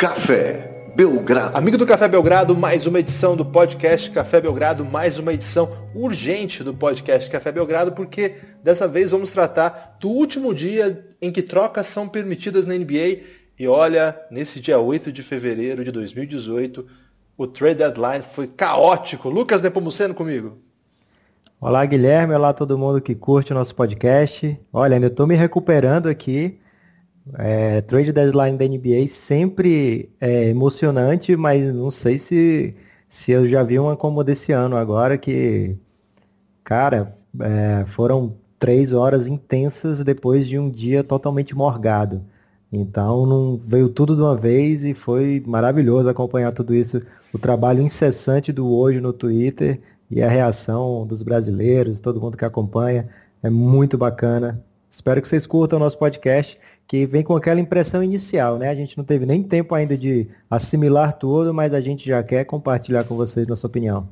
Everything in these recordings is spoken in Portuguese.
Café Belgrado. Amigo do Café Belgrado, mais uma edição do podcast Café Belgrado, mais uma edição urgente do podcast Café Belgrado, porque dessa vez vamos tratar do último dia em que trocas são permitidas na NBA. E olha, nesse dia 8 de fevereiro de 2018, o trade deadline foi caótico. Lucas Nepomuceno comigo. Olá, Guilherme. Olá, todo mundo que curte o nosso podcast. Olha, ainda estou me recuperando aqui é, trade deadline da NBA sempre é emocionante, mas não sei se, se eu já vi uma como desse ano agora que, cara, é, foram três horas intensas depois de um dia totalmente morgado. Então não veio tudo de uma vez e foi maravilhoso acompanhar tudo isso, o trabalho incessante do hoje no Twitter e a reação dos brasileiros, todo mundo que acompanha, é muito bacana. Espero que vocês curtam o nosso podcast que vem com aquela impressão inicial, né? A gente não teve nem tempo ainda de assimilar tudo, mas a gente já quer compartilhar com vocês nossa opinião.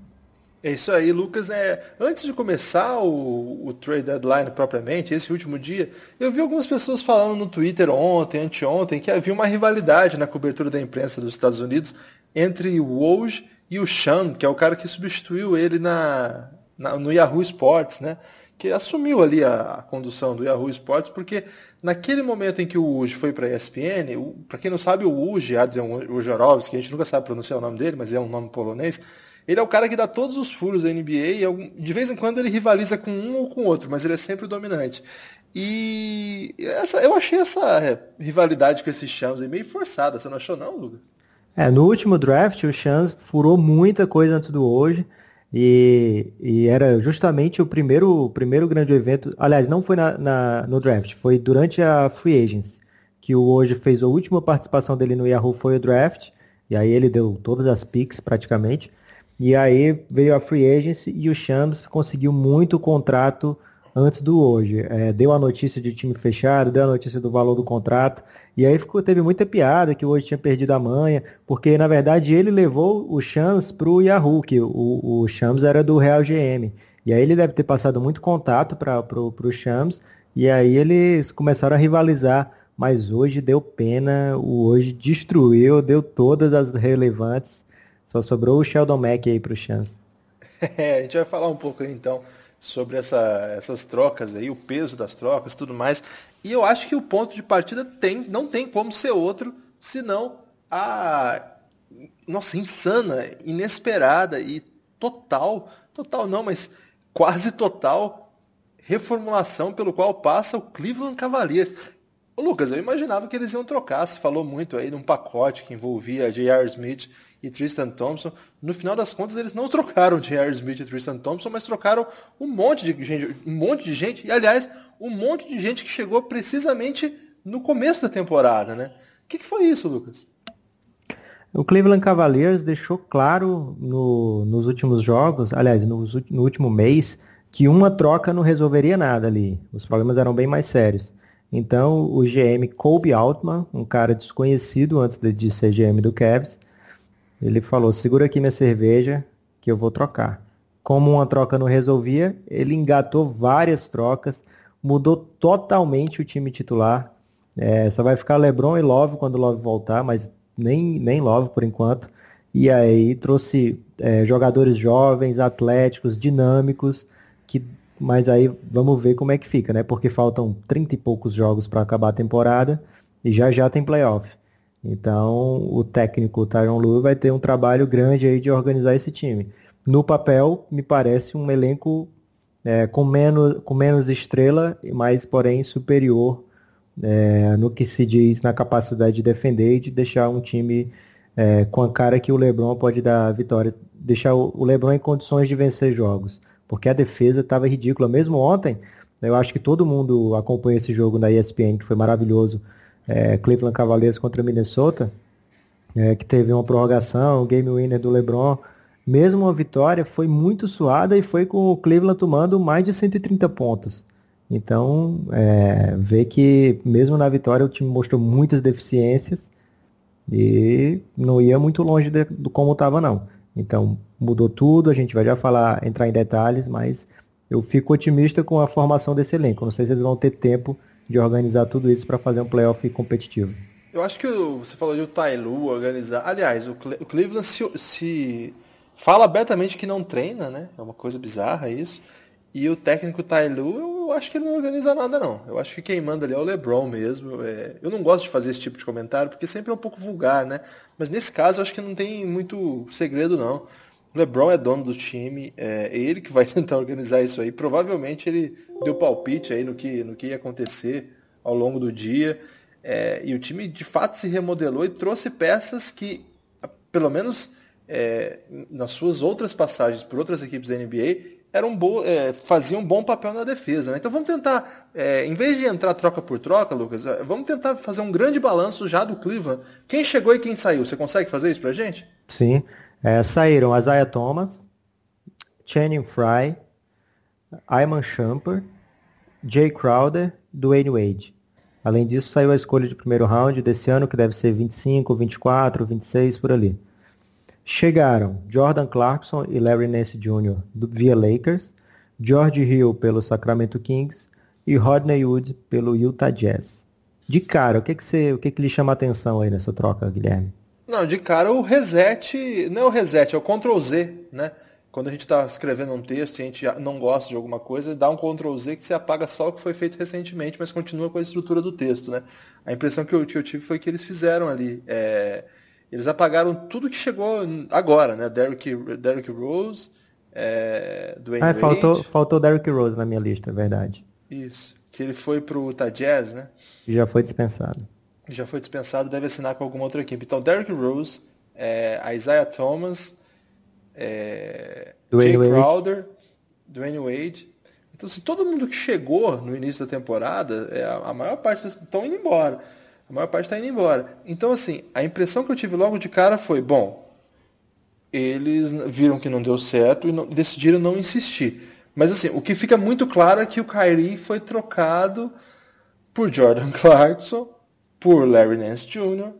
É isso aí, Lucas. É, antes de começar o, o trade deadline propriamente, esse último dia, eu vi algumas pessoas falando no Twitter ontem, anteontem, que havia uma rivalidade na cobertura da imprensa dos Estados Unidos entre o Woj e o Sean, que é o cara que substituiu ele na, na no Yahoo Sports, né? que assumiu ali a, a, condução do Yahoo Sports, porque naquele momento em que o Uji foi para a ESPN, para quem não sabe, o Uji, Adrian Wojorowski, a gente nunca sabe pronunciar o nome dele, mas é um nome polonês, ele é o cara que dá todos os furos da NBA e de vez em quando ele rivaliza com um ou com outro, mas ele é sempre o dominante. E essa, eu achei essa rivalidade com esses Shams meio forçada, você não achou não, Lucas? É, no último draft o Shams furou muita coisa antes do hoje. E, e, era justamente o primeiro, primeiro grande evento. Aliás, não foi na, na, no draft, foi durante a Free Agents, que o hoje fez a última participação dele no Yahoo foi o draft. E aí ele deu todas as picks praticamente. E aí veio a Free Agency e o Shams conseguiu muito contrato antes do hoje. É, deu a notícia de time fechado, deu a notícia do valor do contrato. E aí ficou, teve muita piada que hoje tinha perdido a manha, porque na verdade ele levou o Shams para o Yahoo, que o, o Shams era do Real GM. E aí ele deve ter passado muito contato para o Shams, e aí eles começaram a rivalizar. Mas hoje deu pena, o hoje destruiu, deu todas as relevantes. Só sobrou o Sheldon Mack aí para o Shams. É, a gente vai falar um pouco então sobre essa, essas trocas aí, o peso das trocas, tudo mais. E eu acho que o ponto de partida tem, não tem como ser outro, senão a nossa insana, inesperada e total, total não, mas quase total reformulação pelo qual passa o Cleveland Cavaliers. Lucas, eu imaginava que eles iam trocar, se falou muito aí num pacote que envolvia J.R. Smith e Tristan Thompson. No final das contas, eles não trocaram J.R. Smith e Tristan Thompson, mas trocaram um monte de gente, um monte de gente, e aliás, um monte de gente que chegou precisamente no começo da temporada, né? O que, que foi isso, Lucas? O Cleveland Cavaliers deixou claro no, nos últimos jogos, aliás, no, no último mês, que uma troca não resolveria nada ali. Os problemas eram bem mais sérios. Então, o GM Kobe Altman, um cara desconhecido antes de ser GM do Cavs, ele falou: segura aqui minha cerveja que eu vou trocar. Como uma troca não resolvia, ele engatou várias trocas, mudou totalmente o time titular. É, só vai ficar LeBron e Love quando Love voltar, mas nem, nem Love por enquanto. E aí trouxe é, jogadores jovens, atléticos, dinâmicos, que mas aí vamos ver como é que fica, né? Porque faltam 30 e poucos jogos para acabar a temporada e já já tem playoff. Então, o técnico Tyron Lue vai ter um trabalho grande aí de organizar esse time. No papel, me parece um elenco é, com, menos, com menos estrela, mas porém superior é, no que se diz na capacidade de defender e de deixar um time é, com a cara que o LeBron pode dar vitória, deixar o LeBron em condições de vencer jogos, porque a defesa estava ridícula. Mesmo ontem, eu acho que todo mundo acompanha esse jogo na ESPN, que foi maravilhoso é, Cleveland Cavaliers contra Minnesota, é, que teve uma prorrogação, o game winner do LeBron. Mesmo a vitória foi muito suada e foi com o Cleveland tomando mais de 130 pontos. Então, é, vê que mesmo na vitória o time mostrou muitas deficiências e não ia muito longe de, do como estava não. Então, mudou tudo, a gente vai já falar, entrar em detalhes, mas eu fico otimista com a formação desse elenco. Não sei se eles vão ter tempo de organizar tudo isso para fazer um playoff competitivo. Eu acho que o, você falou de o Tailu organizar. Aliás, o, o Cleveland se, se, fala abertamente que não treina, né? É uma coisa bizarra isso. E o técnico Tailu, eu acho que ele não organiza nada, não. Eu acho que quem manda ali é o LeBron mesmo. É... Eu não gosto de fazer esse tipo de comentário, porque sempre é um pouco vulgar, né? Mas nesse caso, eu acho que não tem muito segredo, não. LeBron é dono do time, é ele que vai tentar organizar isso aí. Provavelmente ele deu palpite aí no que, no que ia acontecer ao longo do dia. É, e o time de fato se remodelou e trouxe peças que, pelo menos é, nas suas outras passagens por outras equipes da NBA, eram bo é, faziam um bom papel na defesa. Né? Então vamos tentar, é, em vez de entrar troca por troca, Lucas, é, vamos tentar fazer um grande balanço já do Cleveland. Quem chegou e quem saiu? Você consegue fazer isso pra gente? Sim. É, saíram Isaiah Thomas, Channing Fry, Ayman Shumper, Jay Crowder, Dwayne Wade. Além disso, saiu a escolha de primeiro round desse ano, que deve ser 25, 24, 26, por ali. Chegaram Jordan Clarkson e Larry Nance Jr. Do, via Lakers, George Hill pelo Sacramento Kings e Rodney Wood pelo Utah Jazz. De cara, o que, que, você, o que, que lhe chama a atenção aí nessa troca, Guilherme? Não, de cara o reset, não é o reset, é o Ctrl Z, né? Quando a gente está escrevendo um texto e a gente não gosta de alguma coisa, dá um Ctrl Z que você apaga só o que foi feito recentemente, mas continua com a estrutura do texto, né? A impressão que eu, que eu tive foi que eles fizeram ali. É, eles apagaram tudo que chegou agora, né? Derrick, Derrick Rose, é, Dwayne ah, Wade. Faltou, faltou Derrick Rose na minha lista, é verdade. Isso. Que ele foi pro Utah Jazz, né? E já foi dispensado. Já foi dispensado, deve assinar com alguma outra equipe. Então, Derrick Rose, é, Isaiah Thomas, é, Jay Crowder, Dwayne Wade. Então, se todo mundo que chegou no início da temporada, é, a maior parte estão indo embora. A maior parte está indo embora. Então, assim, a impressão que eu tive logo de cara foi, bom, eles viram que não deu certo e não, decidiram não insistir. Mas, assim, o que fica muito claro é que o Kyrie foi trocado por Jordan Clarkson, por Larry Nance Jr.,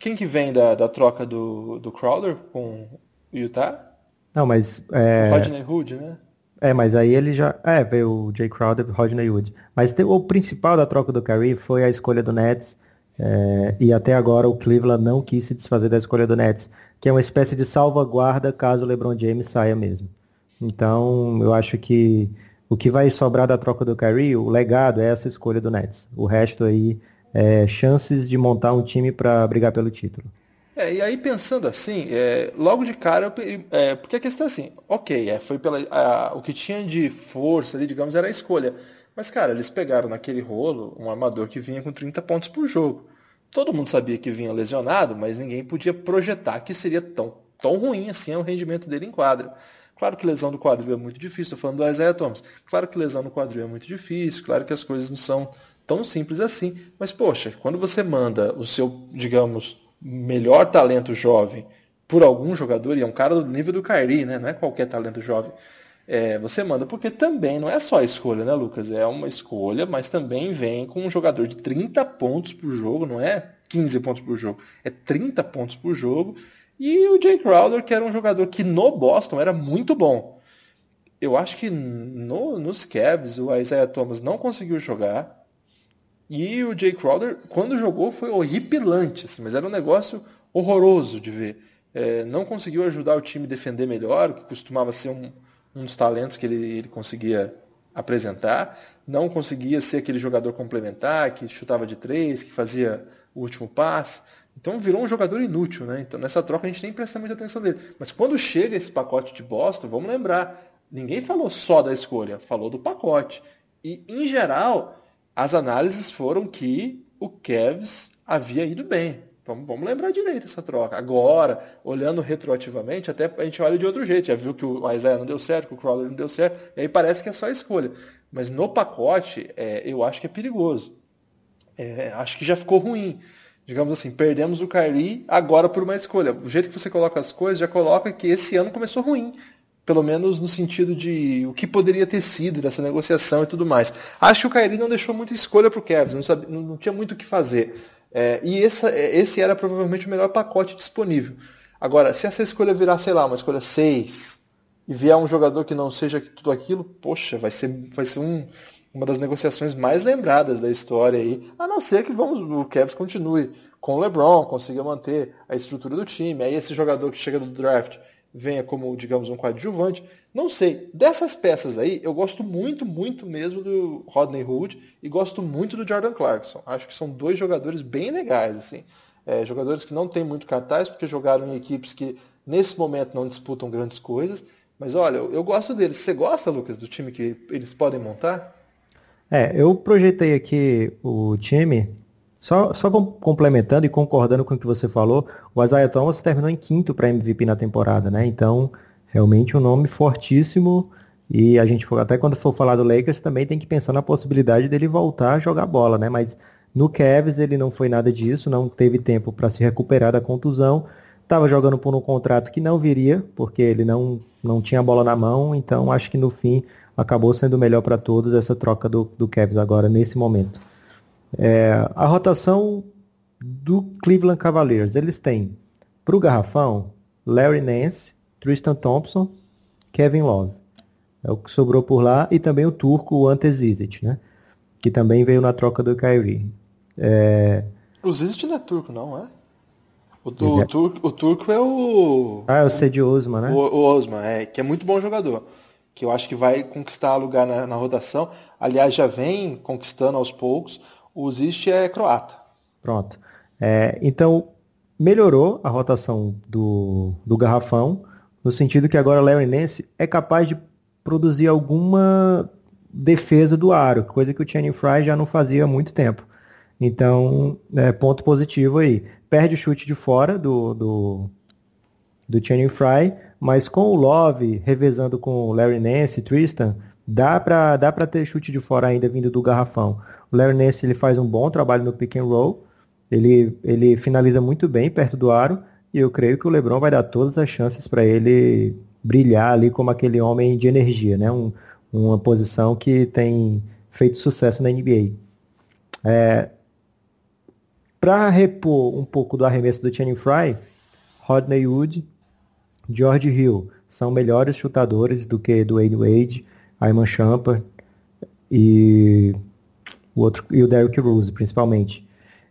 quem que vem da, da troca do, do Crowder com o Utah? Não, mas. É... Rodney Hood, né? É, mas aí ele já. É, veio o Jay Crowder e Rodney Hood. Mas o principal da troca do Curry foi a escolha do Nets. É, e até agora o Cleveland não quis se desfazer da escolha do Nets, que é uma espécie de salvaguarda caso o LeBron James saia mesmo. Então, eu acho que o que vai sobrar da troca do Kyrie, o legado é essa escolha do Nets. O resto aí é chances de montar um time para brigar pelo título. É, e aí pensando assim, é, logo de cara, é, porque a questão é assim, ok, é, foi pela, a, o que tinha de força ali, digamos, era a escolha. Mas, cara, eles pegaram naquele rolo um armador que vinha com 30 pontos por jogo. Todo mundo sabia que vinha lesionado, mas ninguém podia projetar que seria tão, tão ruim assim o rendimento dele em quadra. Claro que lesão do quadril é muito difícil, estou falando do Isaiah Thomas. Claro que lesão no quadril é muito difícil, claro que as coisas não são tão simples assim. Mas, poxa, quando você manda o seu, digamos, melhor talento jovem por algum jogador, e é um cara do nível do Kyrie, né? Não é qualquer talento jovem. É, você manda porque também não é só a escolha, né, Lucas? É uma escolha, mas também vem com um jogador de 30 pontos por jogo, não é 15 pontos por jogo, é 30 pontos por jogo. E o Jay Crowder, que era um jogador que no Boston era muito bom. Eu acho que no, nos Cavs o Isaiah Thomas não conseguiu jogar. E o Jay Crowder, quando jogou, foi horripilante, assim, mas era um negócio horroroso de ver. É, não conseguiu ajudar o time a defender melhor, que costumava ser um, um dos talentos que ele, ele conseguia apresentar. Não conseguia ser aquele jogador complementar, que chutava de três, que fazia o último passe. Então virou um jogador inútil, né? Então nessa troca a gente nem presta muita atenção dele. Mas quando chega esse pacote de Boston, vamos lembrar, ninguém falou só da escolha, falou do pacote. E em geral, as análises foram que o Cavs havia ido bem. Vamos, vamos lembrar direito essa troca. Agora, olhando retroativamente, até a gente olha de outro jeito. Já viu que o Isaiah não deu certo, que o Crowder não deu certo, e aí parece que é só escolha. Mas no pacote, é, eu acho que é perigoso. É, acho que já ficou ruim. Digamos assim, perdemos o Kyrie agora por uma escolha. O jeito que você coloca as coisas já coloca que esse ano começou ruim pelo menos no sentido de o que poderia ter sido dessa negociação e tudo mais. Acho que o Kyrie não deixou muita escolha para o Cavs, não, não, tinha muito o que fazer. É, e essa, é, esse era provavelmente o melhor pacote disponível. Agora, se essa escolha virar, sei lá, uma escolha 6 e vier um jogador que não seja tudo aquilo, poxa, vai ser, vai ser um, uma das negociações mais lembradas da história aí, a não ser que vamos, o Cavs continue com o LeBron, consiga manter a estrutura do time, aí esse jogador que chega do draft venha como, digamos, um coadjuvante. Não sei. Dessas peças aí, eu gosto muito, muito mesmo do Rodney Hood e gosto muito do Jordan Clarkson. Acho que são dois jogadores bem legais, assim. É, jogadores que não têm muito cartaz, porque jogaram em equipes que nesse momento não disputam grandes coisas. Mas olha, eu, eu gosto deles. Você gosta, Lucas, do time que eles podem montar? É, eu projetei aqui o time só, só complementando e concordando com o que você falou, o Isaiah Thomas terminou em quinto para MVP na temporada, né? Então, realmente um nome fortíssimo. E a gente, até quando for falar do Lakers, também tem que pensar na possibilidade dele voltar a jogar bola, né? Mas no Cavs ele não foi nada disso, não teve tempo para se recuperar da contusão. Estava jogando por um contrato que não viria, porque ele não, não tinha bola na mão. Então, acho que no fim acabou sendo melhor para todos essa troca do, do Cavs agora, nesse momento. É, a rotação do Cleveland Cavaliers, eles têm para o garrafão Larry Nance, Tristan Thompson, Kevin Love. É o que sobrou por lá. E também o turco, o Ante Zizic, né? Que também veio na troca do Kyrie. É... O Zizic não é turco, não, é? O, do, é... turco, o turco é o... Ah, é o Cedi Osman, né? O, o Osman, é, que é muito bom jogador. Que eu acho que vai conquistar lugar na, na rotação. Aliás, já vem conquistando aos poucos. O Zist é croata. Pronto. É, então, melhorou a rotação do, do garrafão, no sentido que agora o Nance é capaz de produzir alguma defesa do aro, coisa que o Channing Fry já não fazia há muito tempo. Então, é, ponto positivo aí. Perde o chute de fora do, do, do Channing Fry, mas com o Love revezando com o Larry Nance Tristan, dá para dá ter chute de fora ainda vindo do garrafão. O Larry Nance ele faz um bom trabalho no pick and roll. Ele, ele finaliza muito bem perto do aro. E eu creio que o LeBron vai dar todas as chances para ele brilhar ali como aquele homem de energia, né? Um, uma posição que tem feito sucesso na NBA. É, para repor um pouco do arremesso do Channing Fry, Rodney Wood, George Hill são melhores chutadores do que do Wade Wade, Ayman Champer e o outro e o Derrick Rose, principalmente.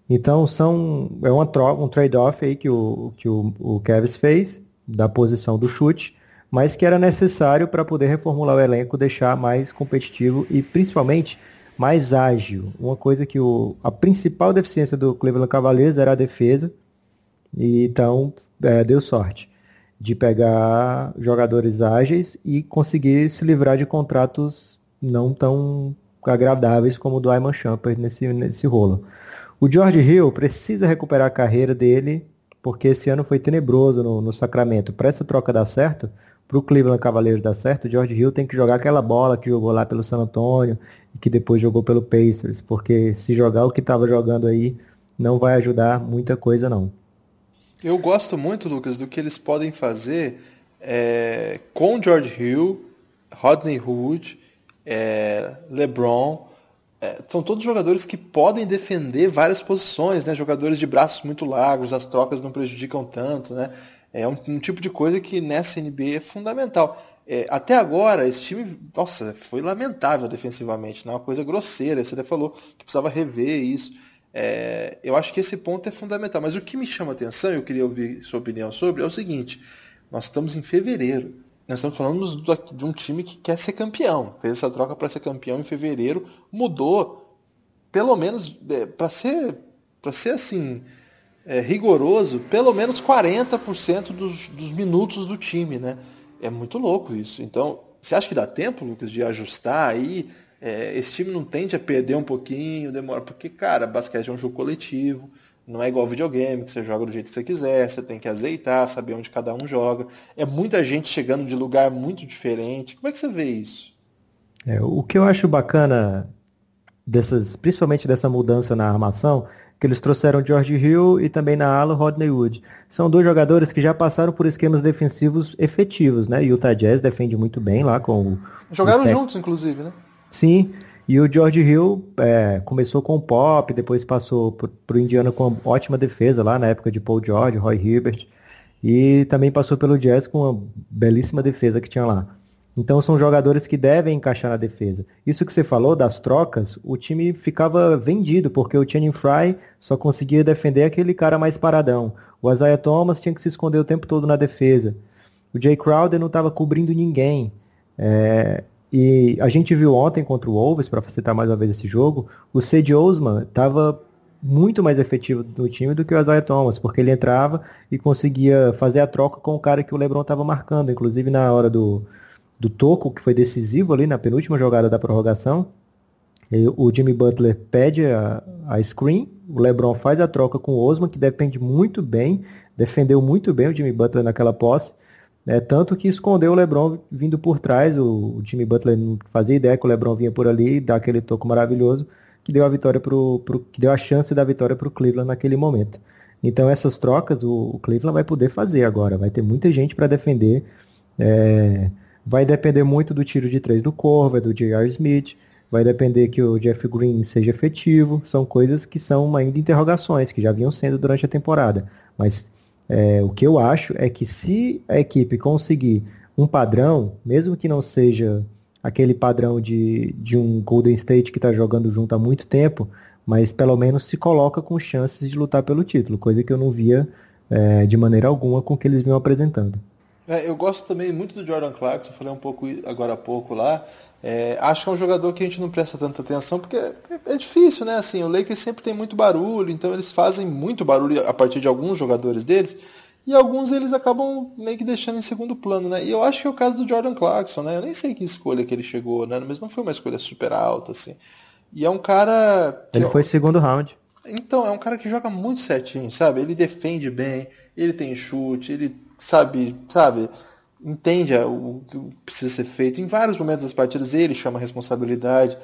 Então são é uma troca, um trade-off aí que o que o, o Cavs fez da posição do chute, mas que era necessário para poder reformular o elenco, deixar mais competitivo e principalmente mais ágil. Uma coisa que o, a principal deficiência do Cleveland Cavaliers era a defesa, e então é, deu sorte de pegar jogadores ágeis e conseguir se livrar de contratos não tão agradáveis como o do Ayman Champer nesse, nesse rolo. O George Hill precisa recuperar a carreira dele, porque esse ano foi tenebroso no, no Sacramento. Para essa troca dar certo, para o Cleveland Cavaliers dar certo, o George Hill tem que jogar aquela bola que jogou lá pelo San Antonio e que depois jogou pelo Pacers, porque se jogar o que estava jogando aí, não vai ajudar muita coisa não. Eu gosto muito, Lucas, do que eles podem fazer é, com George Hill, Rodney Hood é, LeBron, é, são todos jogadores que podem defender várias posições, né? Jogadores de braços muito largos, as trocas não prejudicam tanto, né? É um, um tipo de coisa que nessa NBA é fundamental. É, até agora, esse time, nossa, foi lamentável defensivamente, né? uma coisa grosseira. Você até falou que precisava rever isso. É, eu acho que esse ponto é fundamental. Mas o que me chama atenção, eu queria ouvir sua opinião sobre, é o seguinte: nós estamos em fevereiro. Nós estamos falando de um time que quer ser campeão. Fez essa troca para ser campeão em fevereiro, mudou, pelo menos, é, para ser, para ser assim, é, rigoroso, pelo menos 40% dos, dos minutos do time, né? É muito louco isso. Então, você acha que dá tempo, Lucas, de ajustar aí? É, esse time não tende a perder um pouquinho, demora, porque, cara, basquete é um jogo coletivo. Não é igual videogame, que você joga do jeito que você quiser, você tem que azeitar, saber onde cada um joga. É muita gente chegando de lugar muito diferente. Como é que você vê isso? É, o que eu acho bacana, dessas, principalmente dessa mudança na armação, que eles trouxeram George Hill e também na ala Rodney Wood. São dois jogadores que já passaram por esquemas defensivos efetivos, né? Utah Jazz defende muito bem lá com o. Jogaram o juntos, inclusive, né? Sim. E o George Hill é, começou com o pop, depois passou para o Indiana com ótima defesa lá na época de Paul George, Roy Hibbert. E também passou pelo Jazz com uma belíssima defesa que tinha lá. Então são jogadores que devem encaixar na defesa. Isso que você falou das trocas, o time ficava vendido, porque o Channing Fry só conseguia defender aquele cara mais paradão. O Isaiah Thomas tinha que se esconder o tempo todo na defesa. O Jay Crowder não estava cobrindo ninguém. É, e a gente viu ontem contra o Wolves, para facilitar mais uma vez esse jogo, o Cedi Osman estava muito mais efetivo no time do que o Isaiah Thomas, porque ele entrava e conseguia fazer a troca com o cara que o LeBron estava marcando, inclusive na hora do, do toco, que foi decisivo ali na penúltima jogada da prorrogação. o Jimmy Butler pede a, a screen, o LeBron faz a troca com o Osman, que depende muito bem, defendeu muito bem o Jimmy Butler naquela posse, é, tanto que escondeu o LeBron vindo por trás, o, o Jimmy Butler não fazia ideia que o LeBron vinha por ali, dá aquele toco maravilhoso, que deu a vitória pro, pro, que deu a chance da vitória para o Cleveland naquele momento. Então essas trocas o, o, Cleveland vai poder fazer agora, vai ter muita gente para defender. É, vai depender muito do tiro de três do Corva, do J.R. Smith, vai depender que o Jeff Green seja efetivo. São coisas que são ainda interrogações, que já vinham sendo durante a temporada. Mas é, o que eu acho é que se a equipe conseguir um padrão, mesmo que não seja aquele padrão de, de um Golden State que está jogando junto há muito tempo, mas pelo menos se coloca com chances de lutar pelo título, coisa que eu não via é, de maneira alguma com o que eles vinham apresentando. É, eu gosto também muito do Jordan Clarkson, falei um pouco agora há pouco lá. É, acho que é um jogador que a gente não presta tanta atenção porque é, é, difícil, né? Assim, o Lakers sempre tem muito barulho, então eles fazem muito barulho a partir de alguns jogadores deles e alguns eles acabam meio que deixando em segundo plano, né? E eu acho que é o caso do Jordan Clarkson, né? Eu nem sei que escolha que ele chegou, né? Mas não foi uma escolha super alta, assim. E é um cara. Ele foi segundo round. Então, é um cara que joga muito certinho, sabe? Ele defende bem, ele tem chute, ele sabe, sabe, entende o que precisa ser feito. Em vários momentos das partidas ele chama a responsabilidade.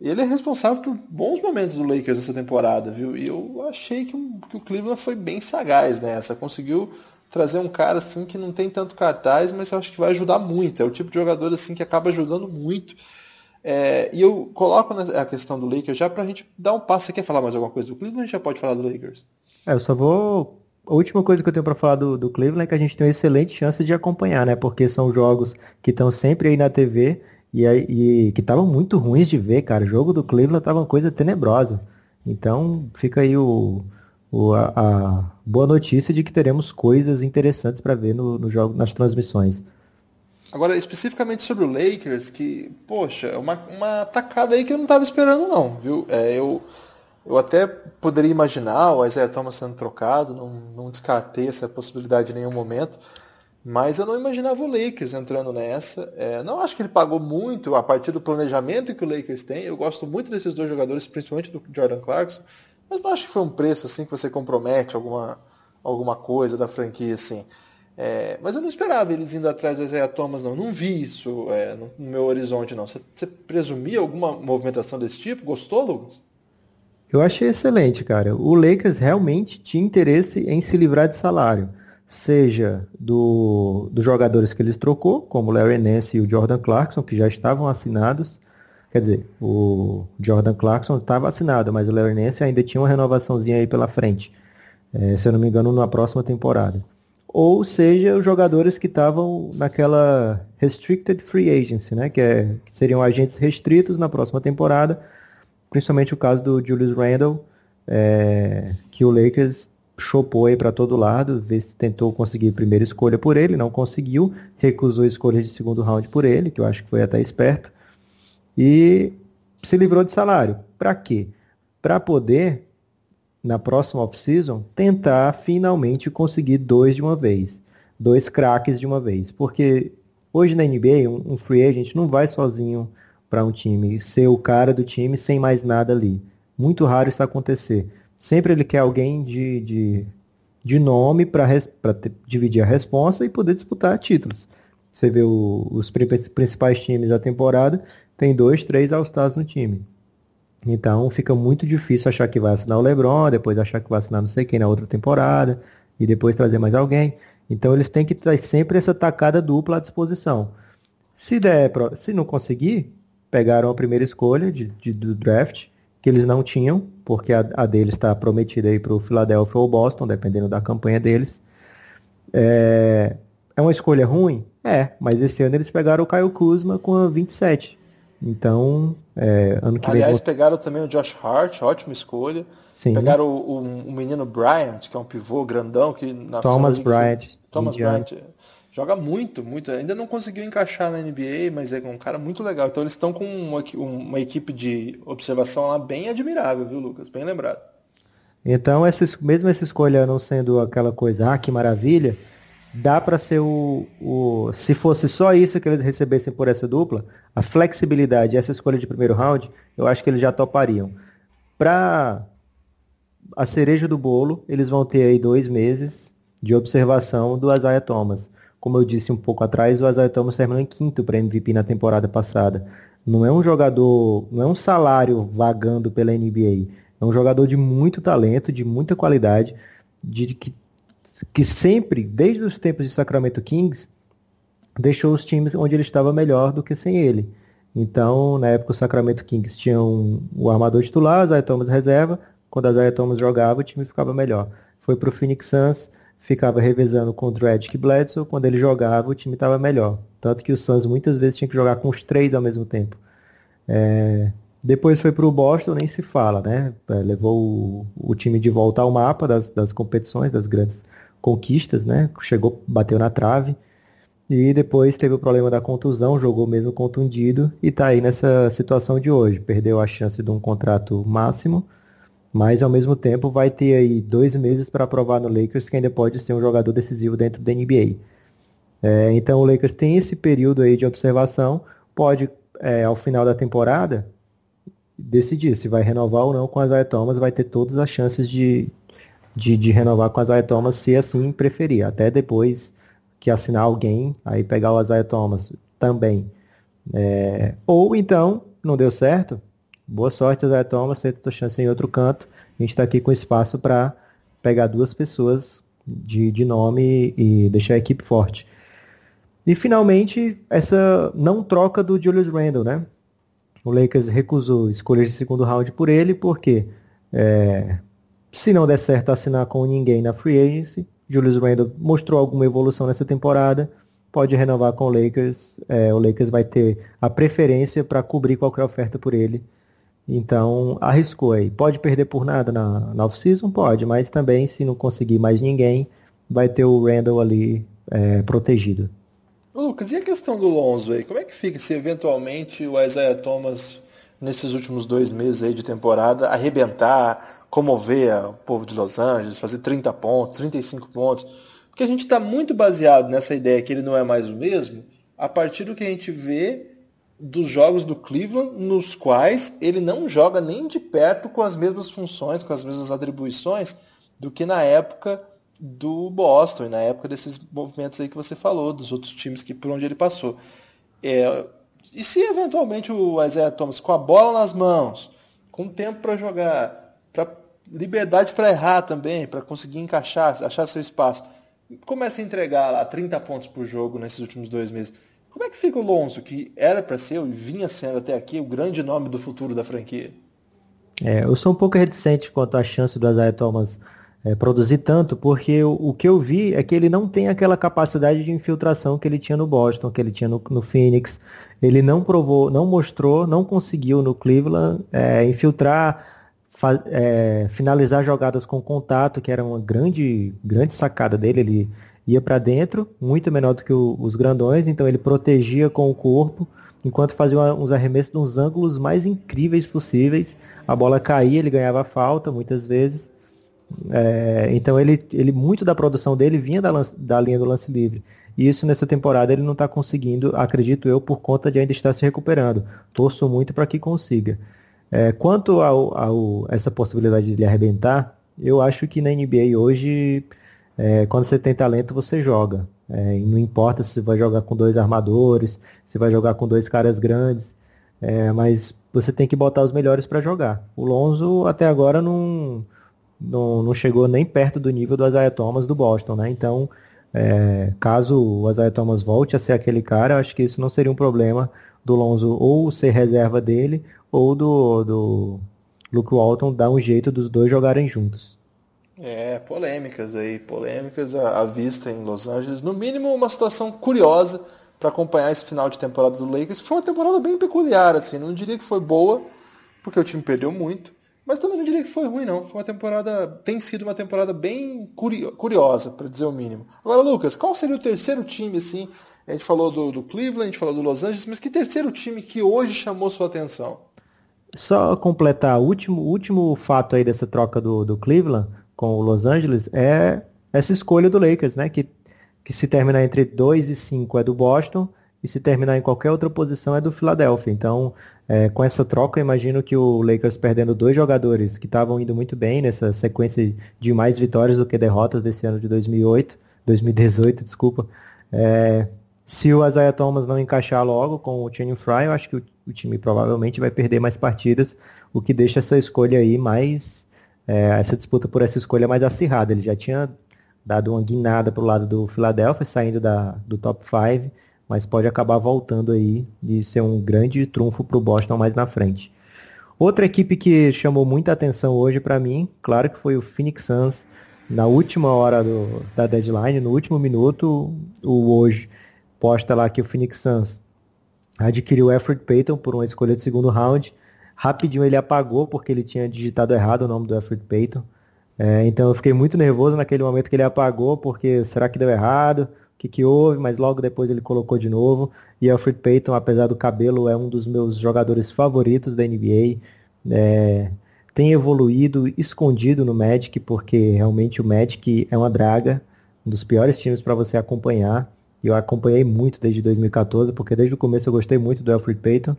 Ele é responsável por bons momentos do Lakers essa temporada, viu? E eu achei que, que o Cleveland foi bem sagaz nessa. Conseguiu trazer um cara assim que não tem tanto cartaz, mas eu acho que vai ajudar muito. É o tipo de jogador assim que acaba ajudando muito. É, e eu coloco a questão do Lakers já pra gente dar um passo. Você quer falar mais alguma coisa do Cleveland? A gente já pode falar do Lakers. É, eu só vou. A última coisa que eu tenho para falar do, do Cleveland é que a gente tem uma excelente chance de acompanhar, né? Porque são jogos que estão sempre aí na TV e, e que estavam muito ruins de ver, cara. O jogo do Cleveland tava uma coisa tenebrosa. Então fica aí o, o a, a, boa notícia de que teremos coisas interessantes para ver no, no jogo, nas transmissões. Agora, especificamente sobre o Lakers, que, poxa, é uma, uma tacada aí que eu não estava esperando não, viu? É, eu, eu até poderia imaginar o Isaiah Thomas sendo trocado, não, não descartei essa possibilidade em nenhum momento. Mas eu não imaginava o Lakers entrando nessa. É, não acho que ele pagou muito a partir do planejamento que o Lakers tem. Eu gosto muito desses dois jogadores, principalmente do Jordan Clarkson. Mas não acho que foi um preço assim que você compromete alguma, alguma coisa da franquia assim. É, mas eu não esperava eles indo atrás da Isaiah Thomas, não. Não vi isso é, no, meu horizonte, não. Você presumia alguma movimentação desse tipo? Gostou, Lucas? Eu achei excelente, cara. O Lakers realmente tinha interesse em se livrar de salário seja do, dos jogadores que eles trocou, como o Larry Nance e o Jordan Clarkson, que já estavam assinados. Quer dizer, o Jordan Clarkson estava assinado, mas o Larry Nance ainda tinha uma renovaçãozinha aí pela frente, é, se eu não me engano, na próxima temporada. Ou seja, os jogadores que estavam naquela Restricted Free Agency, né, que, é, que seriam agentes restritos na próxima temporada, principalmente o caso do Julius Randle, é, que o Lakers chopou aí para todo lado, vê se tentou conseguir primeira escolha por ele, não conseguiu, recusou escolha de segundo round por ele, que eu acho que foi até esperto, e se livrou de salário. Para quê? Para poder, na próxima off-season, tentar finalmente conseguir dois de uma vez, dois craques de uma vez, porque hoje na NBA um, um free agent não vai sozinho para um time, ser o cara do time sem mais nada ali. Muito raro isso acontecer. Sempre ele quer alguém de, de, de nome para dividir a responsa e poder disputar títulos. Você vê o, os principais times da temporada, tem dois, três All-Stars no time. Então fica muito difícil achar que vai assinar o LeBron, depois achar que vai assinar não sei quem na outra temporada, e depois trazer mais alguém. Então eles têm que ter sempre essa tacada dupla à disposição. Se der, se não conseguir, pegaram a primeira escolha de, de do draft, que eles não tinham, porque a, a deles está prometida aí para o Philadelphia ou Boston, dependendo da campanha deles. É, é uma escolha ruim? É, mas esse ano eles pegaram o Caio Kuzma com a 27. Então, é, ano que Aliás, vem. pegaram também o Josh Hart, ótima escolha. Sim. Pegaram o, o, o, menino Bryant, que é um pivô grandão, que na Thomas Bryant. Thomas Bryant. Joga muito, muito. Ainda não conseguiu encaixar na NBA, mas é um cara muito legal. Então eles estão com uma, uma equipe de observação lá bem admirável, viu, Lucas? Bem lembrado. Então, essa, mesmo essa escolha não sendo aquela coisa, ah, que maravilha, dá para ser o, o. Se fosse só isso que eles recebessem por essa dupla, a flexibilidade, essa escolha de primeiro round, eu acho que eles já topariam. Para a cereja do bolo, eles vão ter aí dois meses de observação do Isaiah Thomas. Como eu disse um pouco atrás, o Isaiah Thomas terminou em quinto para MVP na temporada passada. Não é um jogador, não é um salário vagando pela NBA. É um jogador de muito talento, de muita qualidade, de que que sempre, desde os tempos de Sacramento Kings, deixou os times onde ele estava melhor do que sem ele. Então, na época, o Sacramento Kings tinha um, o armador titular, Zay Thomas reserva. Quando a Zay Thomas jogava, o time ficava melhor. Foi para o Phoenix Suns, ficava revezando com o Dredd e Bledsoe. Quando ele jogava, o time estava melhor. Tanto que o Suns muitas vezes tinha que jogar com os três ao mesmo tempo. É... Depois foi para o Boston, nem se fala, né? É, levou o, o, time de volta ao mapa das, das competições, das grandes conquistas, né? Chegou, bateu na trave. E depois teve o problema da contusão, jogou mesmo contundido e está aí nessa situação de hoje. Perdeu a chance de um contrato máximo, mas ao mesmo tempo vai ter aí dois meses para provar no Lakers que ainda pode ser um jogador decisivo dentro da NBA. É, então o Lakers tem esse período aí de observação, pode é, ao final da temporada decidir se vai renovar ou não com a Isaiah Thomas, vai ter todas as chances de, de, de renovar com a Isaiah Thomas se assim preferir. Até depois que assinar alguém, aí pegar o Isaiah Thomas também. É, ou então, não deu certo, boa sorte, Isaiah Thomas, tenta sua chance em outro canto. A gente está aqui com espaço para pegar duas pessoas de, de nome e deixar a equipe forte. E finalmente, essa não troca do Julius Randle, né? O Lakers recusou escolher de segundo round por ele, porque é, se não der certo assinar com ninguém na free agency, Julius Randle mostrou alguma evolução nessa temporada, pode renovar com o Lakers. É, o Lakers vai ter a preferência para cobrir qualquer oferta por ele. Então, arriscou aí. Pode perder por nada na, na off-season? Pode, mas também, se não conseguir mais ninguém, vai ter o Randall ali é, protegido. Lucas, e a questão do Lonzo aí? Como é que fica se eventualmente o Isaiah Thomas, nesses últimos dois meses aí de temporada, arrebentar, comover o povo de Los Angeles, fazer 30 pontos, 35 pontos. Porque a gente está muito baseado nessa ideia que ele não é mais o mesmo, a partir do que a gente vê dos jogos do Cleveland, nos quais ele não joga nem de perto com as mesmas funções, com as mesmas atribuições, do que na época do Boston, e na época desses movimentos aí que você falou, dos outros times que por onde ele passou. É, e se eventualmente o Isaiah Thomas, com a bola nas mãos, com tempo para jogar, para liberdade para errar também, para conseguir encaixar, achar seu espaço. Começa a entregar lá 30 pontos por jogo nesses últimos dois meses. Como é que fica o Lonzo, que era para ser e vinha sendo até aqui o grande nome do futuro da franquia? É, eu sou um pouco reticente quanto à chance do Isaiah Thomas é, produzir tanto, porque o, o, que eu vi é que ele não tem aquela capacidade de infiltração que ele tinha no Boston, que ele tinha no, no Phoenix. Ele não provou, não mostrou, não conseguiu no Cleveland é, infiltrar é, finalizar jogadas com contato, que era uma grande, grande sacada dele. Ele ia para dentro, muito menor do que o, os grandões, então ele protegia com o corpo, enquanto fazia uns arremessos nos ângulos mais incríveis possíveis. A bola caía, ele ganhava falta muitas vezes. É, então ele, ele muito da produção dele vinha da, da linha do lance livre. E isso nessa temporada ele não está conseguindo, acredito eu, por conta de ainda estar se recuperando. Torço muito para que consiga. É, quanto a essa possibilidade de ele arrebentar, eu acho que na NBA hoje, é, quando você tem talento, você joga. É, não importa se vai jogar com dois armadores, se vai jogar com dois caras grandes, é, mas você tem que botar os melhores para jogar. O Lonzo até agora não, não, não, chegou nem perto do nível do Isaiah Thomas do Boston, né? Então, é, caso o Isaiah Thomas volte a ser aquele cara, eu acho que isso não seria um problema do Lonzo ou ser reserva dele ou do, do Luke Walton dar um jeito dos dois jogarem juntos. É, polêmicas aí, polêmicas à vista em Los Angeles. No mínimo, uma situação curiosa para acompanhar esse final de temporada do Lakers. Foi uma temporada bem peculiar, assim. Não diria que foi boa, porque o time perdeu muito. Mas também não diria que foi ruim, não. Foi uma temporada. Tem sido uma temporada bem curiosa, para dizer o mínimo. Agora, Lucas, qual seria o terceiro time, assim? A gente falou do, do Cleveland, a gente falou do Los Angeles, mas que terceiro time que hoje chamou sua atenção? Só completar, o último, último fato aí dessa troca do, do Cleveland com o Los Angeles é essa escolha do Lakers, né? Que, que se terminar entre 2 e 5 é do Boston e se terminar em qualquer outra posição é do Philadelphia. Então, é, com essa troca, imagino que o Lakers perdendo dois jogadores que estavam indo muito bem nessa sequência de mais vitórias do que derrotas desse ano de 2008, 2018, desculpa. É, se o Isaiah Thomas não encaixar logo com o Channing Fry, eu acho que o, o, time provavelmente vai perder mais partidas, o que deixa essa escolha aí mais é, essa disputa por essa escolha mais acirrada. Ele já tinha dado uma guinada para o lado do Philadelphia, saindo da, do top 5, mas pode acabar voltando aí e ser um grande trunfo para o Boston mais na frente. Outra equipe que chamou muita atenção hoje para mim, claro que foi o Phoenix Suns, na última hora do, da deadline, no último minuto, o hoje posta lá que o Phoenix Suns adquiriu o Alfred Payton por uma escolha de segundo round Rapidinho ele apagou porque ele tinha digitado errado o nome do Alfred Payton. É, então eu fiquei muito nervoso naquele momento que ele apagou, porque será que deu errado? O que, que houve? Mas logo depois ele colocou de novo. E Alfred Payton, apesar do cabelo, é um dos meus jogadores favoritos da NBA. É, tem evoluído escondido no Magic, porque realmente o Magic é uma draga, um dos piores times para você acompanhar. Eu acompanhei muito desde 2014, porque desde o começo eu gostei muito do Alfred Payton.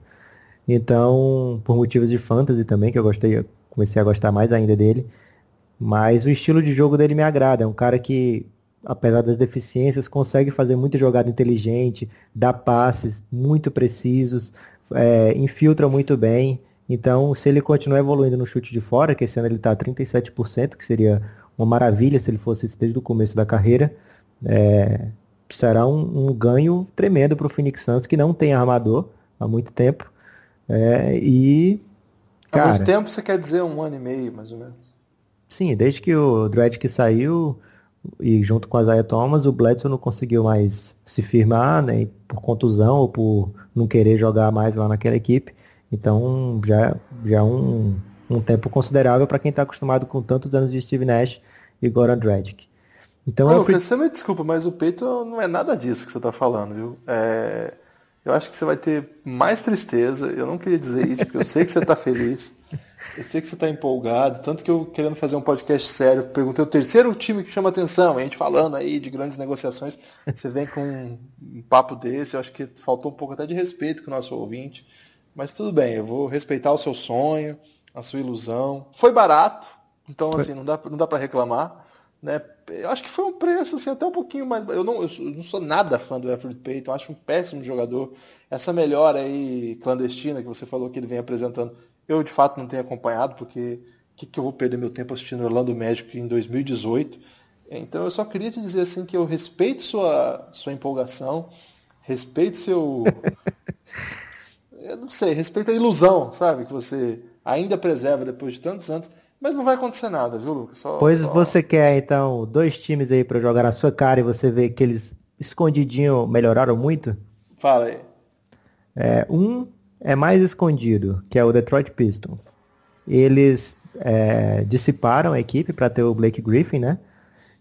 Então, por motivos de fantasy também, que eu gostei, comecei a gostar mais ainda dele. Mas o estilo de jogo dele me agrada. É um cara que, apesar das deficiências, consegue fazer muita jogada inteligente, dá passes muito precisos, é, infiltra muito bem. Então, se ele continuar evoluindo no chute de fora, que esse ano ele está a 37%, que seria uma maravilha se ele fosse desde o começo da carreira, é, será um, um ganho tremendo para o Phoenix Suns, que não tem armador há muito tempo. É, e. Cara, Há muito tempo você quer dizer um ano e meio, mais ou menos. Sim, desde que o Dredd saiu, e junto com a Zaya Thomas, o Bledsoe não conseguiu mais se firmar, né, por contusão ou por não querer jogar mais lá naquela equipe. Então já, já é um, um tempo considerável para quem está acostumado com tantos anos de Steve Nash e Goran Dragic. Então, Ô, Lucas, você me desculpa, mas o peito não é nada disso que você está falando, viu? É eu acho que você vai ter mais tristeza. Eu não queria dizer isso, porque eu sei que você está feliz. Eu sei que você está empolgado. Tanto que eu, querendo fazer um podcast sério, perguntei o terceiro time que chama atenção. A gente falando aí de grandes negociações. Você vem com um, papo desse. Eu acho que faltou um pouco até de respeito com o nosso ouvinte. Mas tudo bem, eu vou respeitar o seu sonho, a sua ilusão. Foi barato, então assim, não dá, não dá para reclamar. Né? Eu acho que foi um preço assim, até um pouquinho mais. Eu não, eu não sou nada fã do Alfred Payton, acho um péssimo jogador. Essa melhora aí clandestina que você falou que ele vem apresentando, eu de fato não tenho acompanhado, porque o que, que eu vou perder meu tempo assistindo Orlando Médico em 2018? Então eu só queria te dizer assim que eu respeito sua, sua empolgação, respeito seu. eu não sei, respeito a ilusão, sabe? Que você ainda preserva depois de tantos anos. Mas não vai acontecer nada, viu, Lucas? Só, pois só... você quer, então, dois times aí para jogar na sua cara e você vê que eles escondidinho melhoraram muito? Fala aí. É, um é mais escondido, que é o Detroit Pistons. Eles é, dissiparam a equipe para ter o Blake Griffin, né?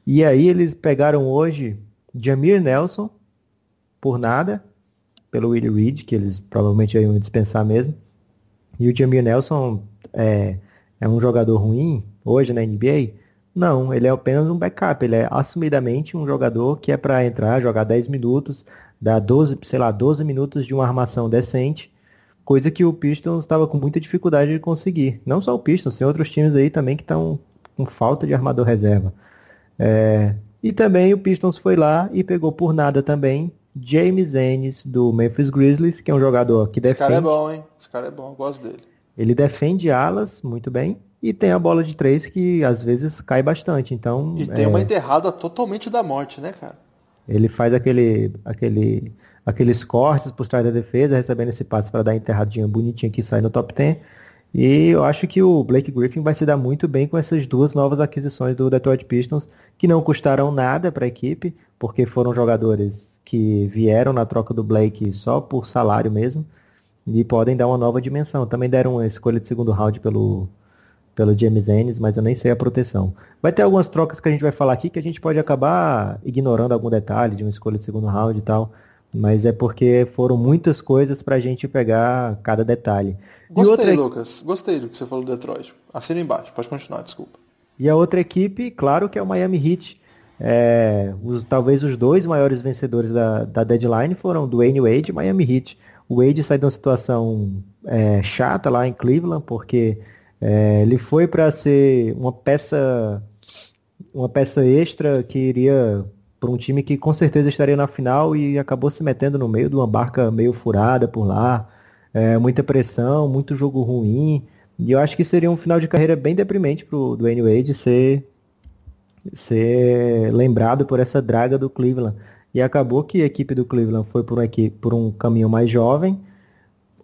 E aí eles pegaram hoje Jamir Nelson por nada, pelo Willie Reed, que eles provavelmente iam dispensar mesmo. E o Jamir Nelson é, é um jogador ruim hoje na NBA? Não, ele é apenas um backup, ele é assumidamente um jogador que é para entrar, jogar 10 minutos, dar 12, sei lá, 12 minutos de uma armação decente, coisa que o Pistons estava com muita dificuldade de conseguir. Não só o Pistons, tem outros times aí também que estão com falta de armador reserva. É... E também o Pistons foi lá e pegou por nada também James Ennis do Memphis Grizzlies, que é um jogador que defende. Esse cara é bom, hein? Esse cara é bom, eu gosto dele. Ele defende alas muito bem e tem a bola de três que às vezes cai bastante. Então e tem é... uma enterrada totalmente da morte, né, cara? Ele faz aquele, aquele, aqueles cortes por trás da defesa, recebendo esse passe para dar enterradinha bonitinha que sai no top 10. E eu acho que o Blake Griffin vai se dar muito bem com essas duas novas aquisições do Detroit Pistons, que não custaram nada para a equipe, porque foram jogadores que vieram na troca do Blake só por salário mesmo, e podem dar uma nova dimensão. Também deram uma escolha de segundo round pelo, pelo James Ennis, mas eu nem sei a proteção. Vai ter algumas trocas que a gente vai falar aqui que a gente pode acabar ignorando algum detalhe de uma escolha de segundo round e tal, mas é porque foram muitas coisas para a gente pegar cada detalhe. Gostei, outra... Lucas. Gostei do que você falou do Detroit. Assina embaixo. Pode continuar, desculpa. E a outra equipe, claro que é o Miami Heat. É, os, talvez os dois maiores vencedores da, da deadline foram Dwayne Wade e Miami Heat. O Wade sai de uma situação é, chata lá em Cleveland, porque é, ele foi para ser uma peça uma peça extra que iria para um time que com certeza estaria na final e acabou se metendo no meio de uma barca meio furada por lá é, muita pressão, muito jogo ruim. E eu acho que seria um final de carreira bem deprimente para o Dwayne Wade ser, ser lembrado por essa draga do Cleveland. E acabou que a equipe do Cleveland foi por, uma equipe, por um caminho mais jovem.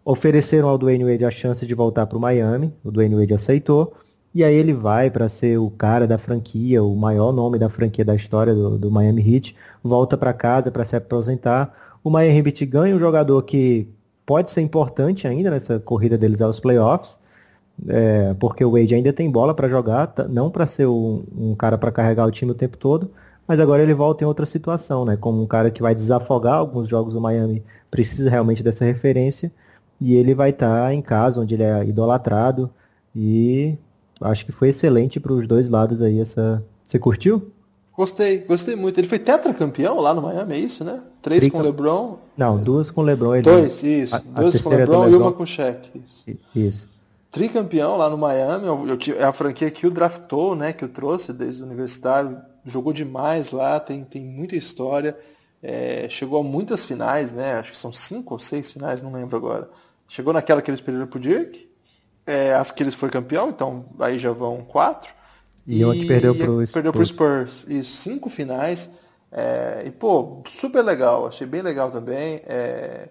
Ofereceram ao Dwayne Wade a chance de voltar para o Miami. O Dwayne Wade aceitou. E aí ele vai para ser o cara da franquia, o maior nome da franquia da história do, do Miami Heat. Volta para casa para se aposentar. O Miami Heat ganha um jogador que pode ser importante ainda nessa corrida deles aos playoffs, é, porque o Wade ainda tem bola para jogar, não para ser um, um cara para carregar o time o tempo todo, mas agora ele volta em outra situação, né? Como um cara que vai desafogar alguns jogos do Miami, precisa realmente dessa referência, e ele vai estar tá em casa, onde ele é idolatrado, e acho que foi excelente para os dois lados aí essa. Você curtiu? Gostei, gostei muito. Ele foi tetracampeão lá no Miami, é isso, né? Três Trica... com LeBron. Não, duas com LeBron. Ele... Dois, isso. A, duas a com LeBron, LeBron, e uma com Shaq. Isso. isso. Tricampeão lá no Miami, é a franquia que o draftou, né? Que o trouxe desde o universitário. Jogou demais lá, tem, tem muita história. É, chegou a muitas finais, né? Acho que são cinco ou seis finais, não lembro agora. Chegou naquela que eles perderam pro Dirk. É, as que eles foi campeão, então aí já vão quatro. E, e onde perdeu pro Spurs. Perdeu pro Spurs. Isso, cinco finais. É, e, pô, super legal. Achei bem legal também. É,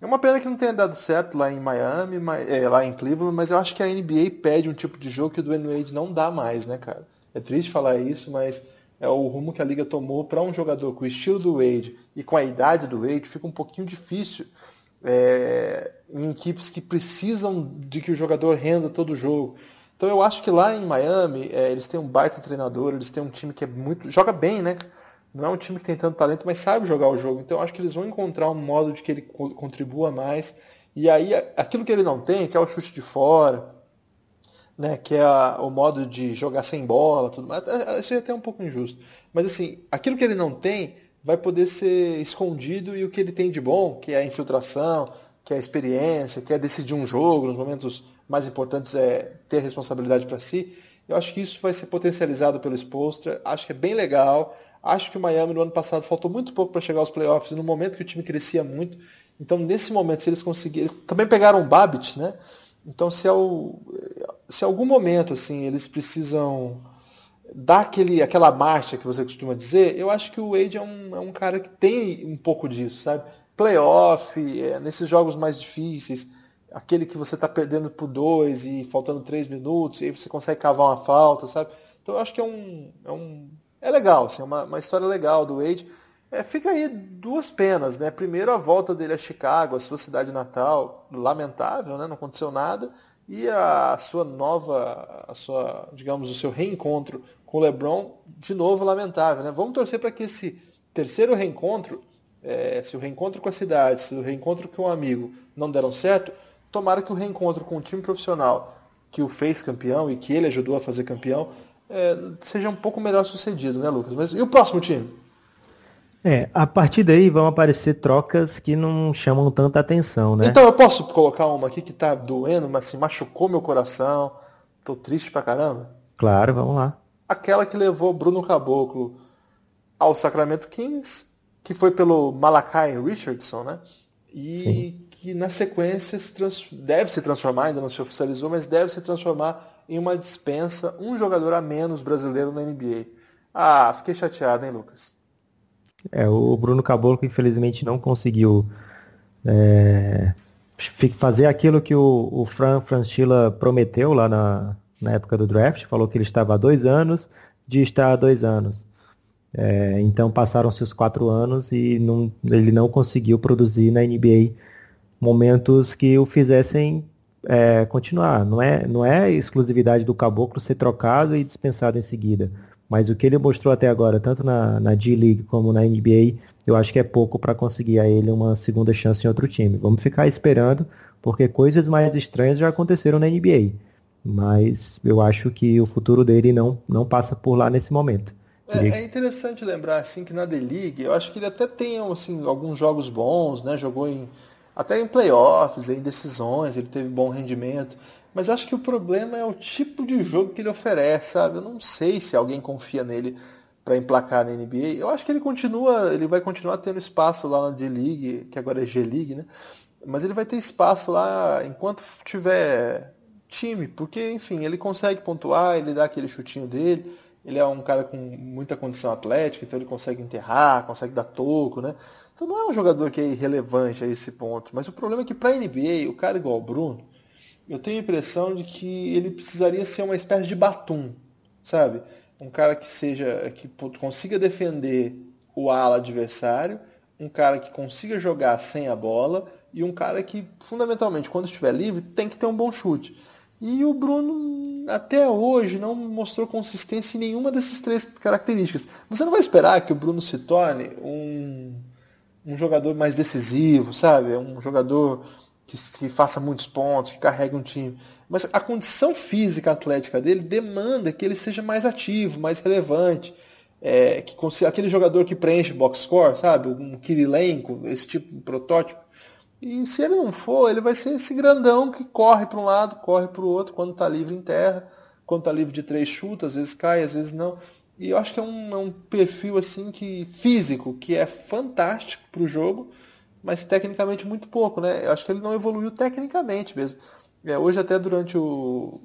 é uma pena que não tenha dado certo lá em Miami, mas, é, lá em Cleveland, mas eu acho que a NBA pede um tipo de jogo que o Dwayne Wade não dá mais, né, cara? É triste falar isso, mas é o rumo que a liga tomou para um jogador com o estilo do Wade e com a idade do Wade, fica um pouquinho difícil é, em equipes que precisam de que o jogador renda todo o jogo. Então eu acho que lá em Miami, é, eles têm um baita treinador, eles têm um time que é muito. joga bem, né? Não é um time que tem tanto talento, mas sabe jogar o jogo. Então eu acho que eles vão encontrar um modo de que ele contribua mais. E aí aquilo que ele não tem, que é o chute de fora, né, que é a, o modo de jogar sem bola, tudo mais, achei até um pouco injusto. Mas assim, aquilo que ele não tem vai poder ser escondido e o que ele tem de bom, que é a infiltração, que é a experiência, que é decidir um jogo nos momentos mais importantes é ter a responsabilidade para si. Eu acho que isso vai ser potencializado pelo Spolstra. Acho que é bem legal. Acho que o Miami no ano passado faltou muito pouco para chegar aos playoffs, no momento que o time crescia muito. Então, nesse momento, se eles conseguirem. Também pegaram o Babbitt, né? Então, se, é o, se algum momento assim eles precisam dar aquele, aquela marcha que você costuma dizer, eu acho que o Wade é um, é um cara que tem um pouco disso, sabe? Playoff, é, nesses jogos mais difíceis aquele que você está perdendo por dois e faltando três minutos, e aí você consegue cavar uma falta, sabe? Então eu acho que é um. É, um, é legal, assim, é uma, uma história legal do Wade. É, fica aí duas penas, né? Primeiro a volta dele a Chicago, a sua cidade natal, lamentável, né? Não aconteceu nada. E a sua nova, a sua, digamos, o seu reencontro com o LeBron, de novo lamentável, né? Vamos torcer para que esse terceiro reencontro, é, se o reencontro com a cidade, se o reencontro com um amigo não deram certo, tomara que o reencontro com o time profissional que o fez campeão e que ele ajudou a fazer campeão é, seja um pouco melhor sucedido, né, Lucas? Mas e o próximo time? É, a partir daí vão aparecer trocas que não chamam tanta atenção, né? Então eu posso colocar uma aqui que tá doendo, mas assim, machucou meu coração. Tô triste pra caramba. Claro, vamos lá. Aquela que levou Bruno Caboclo ao Sacramento Kings, que foi pelo Malakai Richardson, né? E Sim que na sequência se trans... deve se transformar, ainda não se oficializou, mas deve se transformar em uma dispensa, um jogador a menos brasileiro na NBA. Ah, fiquei chateado, hein, Lucas? É, o Bruno Caboclo infelizmente não conseguiu é, fazer aquilo que o, o Fran Franchila prometeu lá na, na época do draft, falou que ele estava há dois anos de estar há dois anos. É, então passaram-se os quatro anos e não, ele não conseguiu produzir na NBA momentos que o fizessem é, continuar. Não é, não é exclusividade do caboclo ser trocado e dispensado em seguida. Mas o que ele mostrou até agora, tanto na, na G-League como na NBA, eu acho que é pouco para conseguir a ele uma segunda chance em outro time. Vamos ficar esperando, porque coisas mais estranhas já aconteceram na NBA. Mas eu acho que o futuro dele não, não passa por lá nesse momento. É, é, interessante lembrar assim que na D-League, eu acho que ele até tem assim, alguns jogos bons, né? Jogou em até em playoffs, em decisões, ele teve bom rendimento. Mas acho que o problema é o tipo de jogo que ele oferece, sabe? Eu não sei se alguém confia nele para emplacar na NBA. Eu acho que ele continua, ele vai continuar tendo espaço lá na D-League, que agora é G-League, né? Mas ele vai ter espaço lá enquanto tiver time, porque enfim, ele consegue pontuar, ele dá aquele chutinho dele. Ele é um cara com muita condição atlética, então ele consegue enterrar, consegue dar toco, né? Então não é um jogador que é irrelevante a esse ponto. Mas o problema é que para a NBA, o cara igual o Bruno, eu tenho a impressão de que ele precisaria ser uma espécie de batum, sabe? Um cara que seja que consiga defender o ala adversário, um cara que consiga jogar sem a bola e um cara que fundamentalmente quando estiver livre tem que ter um bom chute. E o Bruno até hoje não mostrou consistência em nenhuma dessas três características. Você não vai esperar que o Bruno se torne um, um jogador mais decisivo, sabe? Um jogador que, que, faça muitos pontos, que carregue um time. Mas a condição física atlética dele demanda que ele seja mais ativo, mais relevante. É, que consiga, aquele jogador que preenche box score, sabe? Um Kirilenko, esse tipo de protótipo. E se ele não for, ele vai ser esse grandão que corre para um lado, corre para o outro, quando está livre em terra, quando está livre de três chutas, às vezes cai, às vezes não. E eu acho que é um, é um perfil assim que físico, que é fantástico para o jogo, mas tecnicamente muito pouco, né? Eu acho que ele não evoluiu tecnicamente mesmo. É, hoje até durante o,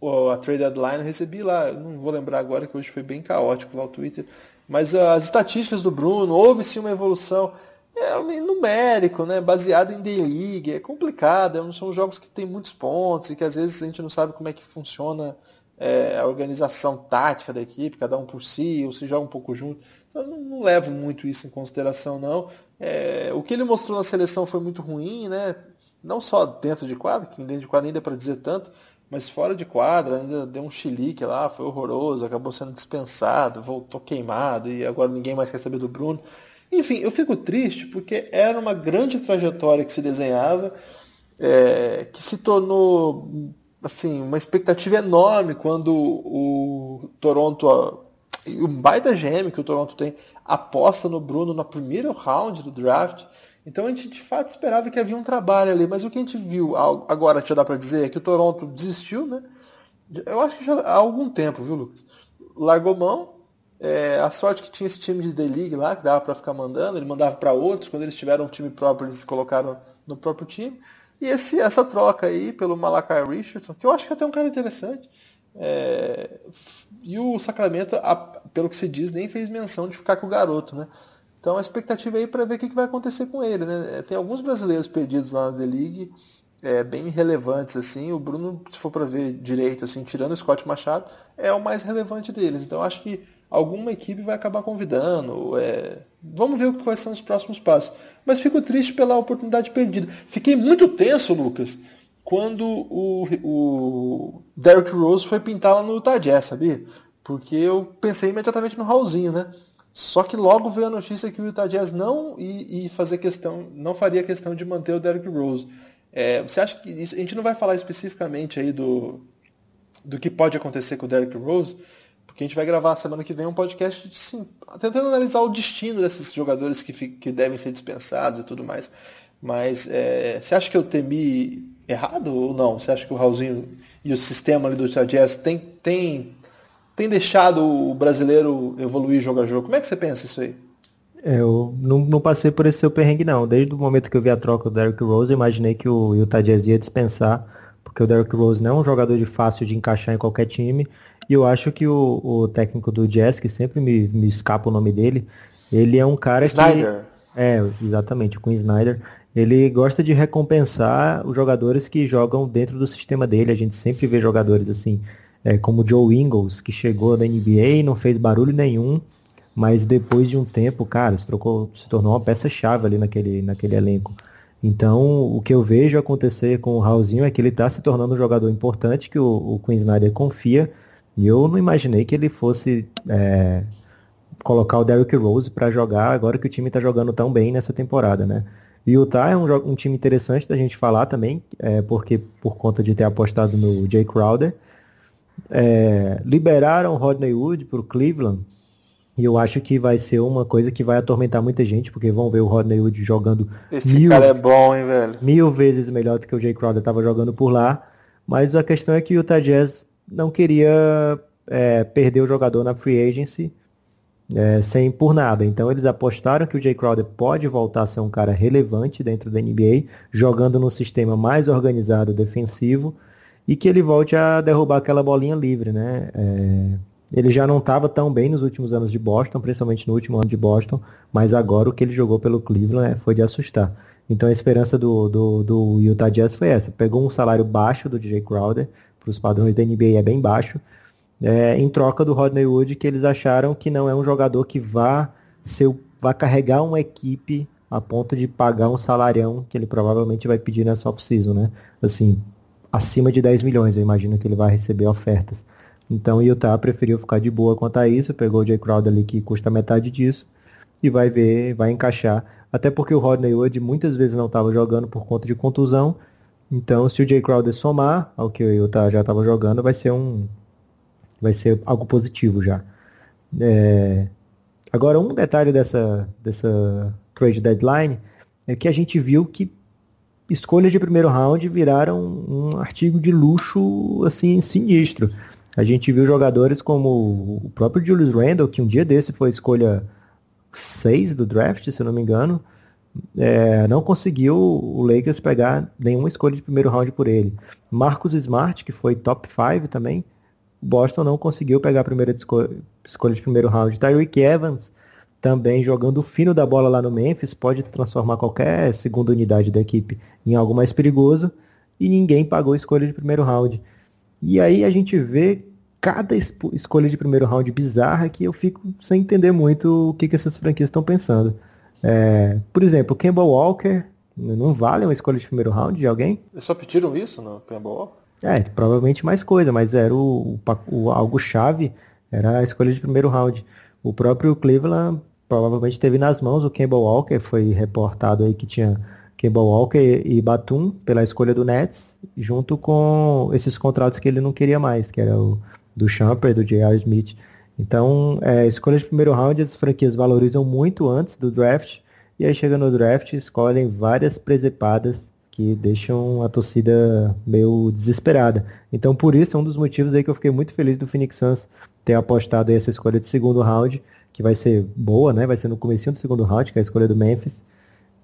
o, a trade deadline eu recebi lá, não vou lembrar agora que hoje foi bem caótico lá o Twitter, mas as estatísticas do Bruno, houve sim uma evolução é numérico, né? baseado em D-League, é complicado, é são jogos que tem muitos pontos e que às vezes a gente não sabe como é que funciona é, a organização tática da equipe, cada um por si, ou se joga um pouco junto. Então eu não, não levo muito isso em consideração, não. É, o que ele mostrou na seleção foi muito ruim, né? Não só dentro de quadra, que dentro de quadra ainda é para dizer tanto, mas fora de quadra ainda deu um chilique lá, foi horroroso, acabou sendo dispensado, voltou queimado e agora ninguém mais quer saber do Bruno. Enfim, eu fico triste porque era uma grande trajetória que se desenhava, é, que se tornou assim, uma expectativa enorme quando o Toronto, o baita GM que o Toronto tem, aposta no Bruno no primeiro round do draft. Então a gente de fato esperava que havia um trabalho ali, mas o que a gente viu agora, já dá para dizer, é que o Toronto desistiu, né? Eu acho que já há algum tempo, viu, Lucas? Largou mão. É, a sorte que tinha esse time de D-League lá, que dava para ficar mandando, ele mandava para outros. Quando eles tiveram um time próprio, eles colocaram no próprio time. E esse, essa troca aí pelo Malakai Richardson, que eu acho que é até um cara interessante. É, e o Sacramento, pelo que se diz, nem fez menção de ficar com o garoto, né? Então a expectativa aí para ver o que, vai acontecer com ele, né? É, tem alguns brasileiros perdidos lá na D-League, é, bem relevantes assim. O Bruno, se for para ver direito, assim, tirando o Scott Machado, é o mais relevante deles. Então acho que alguma equipe vai acabar convidando. É... Vamos ver quais são os próximos passos. Mas fico triste pela oportunidade perdida. Fiquei muito tenso, Lucas, quando o, o Derrick Rose foi pintar lá no Utah Jazz, sabia? Porque eu pensei imediatamente no Raulzinho, né? Só que logo veio a notícia que o Utah Jazz não ia fazer questão, não faria questão de manter o Derrick Rose. É, você acha que isso, a gente não vai falar especificamente aí do, do que pode acontecer com o Derrick Rose, porque a gente vai gravar semana que vem um podcast sim, tentando analisar o destino desses jogadores que, que devem ser dispensados e tudo mais. Mas é, você acha que eu temi errado ou não? Você acha que o Raulzinho e o sistema ali do Jazz tem, tem, tem deixado o brasileiro evoluir jogo a jogo? Como é que você pensa isso aí? É, eu não, não, passei por esse seu perrengue não. Desde o momento que eu vi a troca do Derrick Rose, imaginei que o Utah Jazz ia dispensar, porque o Derrick Rose não é um jogador de fácil de encaixar em qualquer time e eu acho que o, o técnico do Jazz, que sempre me, me escapa o nome dele, ele é um cara Snyder. que. É, exatamente, com Snyder. ele gosta de recompensar os jogadores que jogam dentro do sistema dele. A gente sempre vê jogadores assim, é, como o Joe Ingles, que chegou da NBA e não fez barulho nenhum, mas depois de um tempo, cara, se, trocou, se tornou uma peça-chave ali naquele, naquele elenco. Então, o que eu vejo acontecer com o Raulzinho é que ele está se tornando um jogador importante que o, o Queen Snyder confia. E eu não imaginei que ele fosse é, colocar o Derrick Rose para jogar agora que o time está jogando tão bem nessa temporada, né? E o Utah é um, um, time interessante da gente falar também, é, porque por conta de ter apostado no Jay Crowder. É, liberaram o Rodney Wood para o Cleveland e eu acho que vai ser uma coisa que vai atormentar muita gente, porque vão ver o Rodney Wood jogando. Esse mil, cara é bom, hein, velho? Mil vezes melhor do que o Jay Crowder estava jogando por lá. Mas a questão é que o Utah Jazz não queria é, perder o jogador na free agency é, sem por nada. Então eles apostaram que o Jay Crowder pode voltar a ser um cara relevante dentro da NBA, jogando num sistema mais organizado defensivo e que ele volte a derrubar aquela bolinha livre, né? É, ele já não estava tão bem nos últimos anos de Boston, principalmente no último ano de Boston, mas agora o que ele jogou pelo Cleveland é, foi de assustar. Então a esperança do, do, do Utah Jazz foi essa. Pegou um salário baixo do DJ Crowder, para os padrões da NBA é bem baixo, é, em troca do Rodney Wood, que eles acharam que não é um jogador que vá, ser, vá carregar uma equipe a ponto de pagar um salarião que ele provavelmente vai pedir nessa off-season, né? Assim, acima de 10 milhões, eu imagino que ele vai receber ofertas. Então o Utah preferiu ficar de boa quanto a isso, pegou o Jay Crowder ali que custa metade disso e vai ver, vai encaixar. Até porque o Rodney Wood muitas vezes não estava jogando por conta de contusão. Então se o Jay Crowder somar ao que o Utah já estava jogando, vai ser um vai ser algo positivo já. É... Agora um detalhe dessa dessa trade deadline é que a gente viu que escolhas de primeiro round viraram um artigo de luxo assim sinistro. A gente viu jogadores como o próprio Julius Randle, que um dia desse foi escolha 6 do draft, se eu não me engano, é, não conseguiu o Lakers pegar nenhuma escolha de primeiro round por ele. Marcus Smart, que foi top 5 também, Boston não conseguiu pegar a primeira escolha de primeiro round. Tyreek Evans, também jogando o fino da bola lá no Memphis, pode transformar qualquer segunda unidade da equipe em algo mais perigoso, e ninguém pagou escolha de primeiro round. E aí a gente vê cada escolha de primeiro round bizarra que eu fico sem entender muito o que, que essas franquias estão pensando. É, por exemplo, Campbell Walker não vale uma escolha de primeiro round de alguém? Eles só pediram isso no Campbell Walker? É, provavelmente mais coisa, mas era o, o, o algo chave, era a escolha de primeiro round. O próprio Cleveland provavelmente teve nas mãos o Campbell Walker, foi reportado aí que tinha Campbell Walker e Batum pela escolha do Nets, junto com esses contratos que ele não queria mais, que era o do Champer, do J.R. Smith. Então, é, escolha de primeiro round, as franquias valorizam muito antes do draft, e aí chega no draft, escolhem várias presepadas que deixam a torcida meio desesperada. Então, por isso, é um dos motivos aí que eu fiquei muito feliz do Phoenix Suns ter apostado essa escolha de segundo round, que vai ser boa, né? Vai ser no começo do segundo round, que é a escolha do Memphis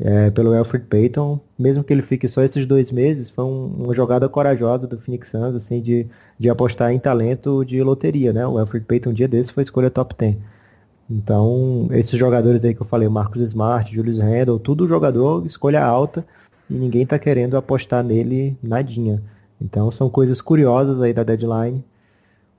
é, pelo Alfred Payton, mesmo que ele fique só esses dois meses, foi um, uma jogada corajosa do Phoenix Suns, assim, de, de apostar em talento de loteria, né? O Alfred Payton um dia desse foi escolha top 10. Então, esses jogadores aí que eu falei, Marcos Smart, Julius Randle, tudo jogador escolha alta e ninguém tá querendo apostar nele nadinha. Então, são coisas curiosas aí da deadline.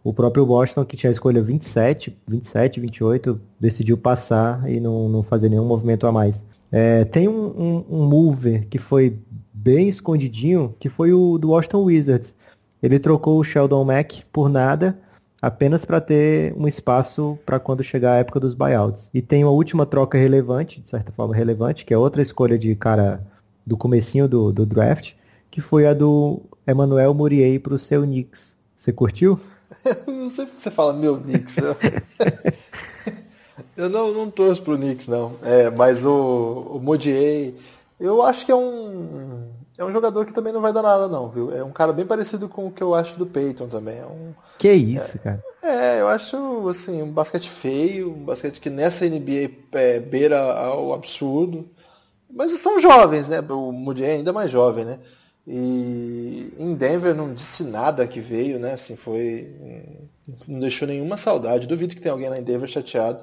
O próprio Boston, que tinha a escolha 27, 27, 28, decidiu passar e não, não fazer nenhum movimento a mais. É, tem um, um, um mover que foi bem escondidinho, que foi o do Washington Wizards. Ele trocou o Sheldon Mack por nada, apenas para ter um espaço para quando chegar a época dos buyouts. E tem uma última troca relevante, de certa forma relevante, que é outra escolha de cara do comecinho do, do draft, que foi a do Emmanuel Murier para o seu Knicks. Você curtiu? Eu não sei porque você fala meu Knicks. Eu não, não torço pro Knicks, não. É, mas o, o Modier, eu acho que é um, é um jogador que também não vai dar nada, não, viu? É um cara bem parecido com o que eu acho do Peyton também. É um, que isso, é, cara? É, eu acho, assim, um basquete feio, um basquete que nessa NBA é, beira ao absurdo. Mas são jovens, né? O Modier é ainda mais jovem, né? E em Denver não disse nada que veio, né? Assim, foi. Não deixou nenhuma saudade. Duvido que tenha alguém lá em Denver chateado.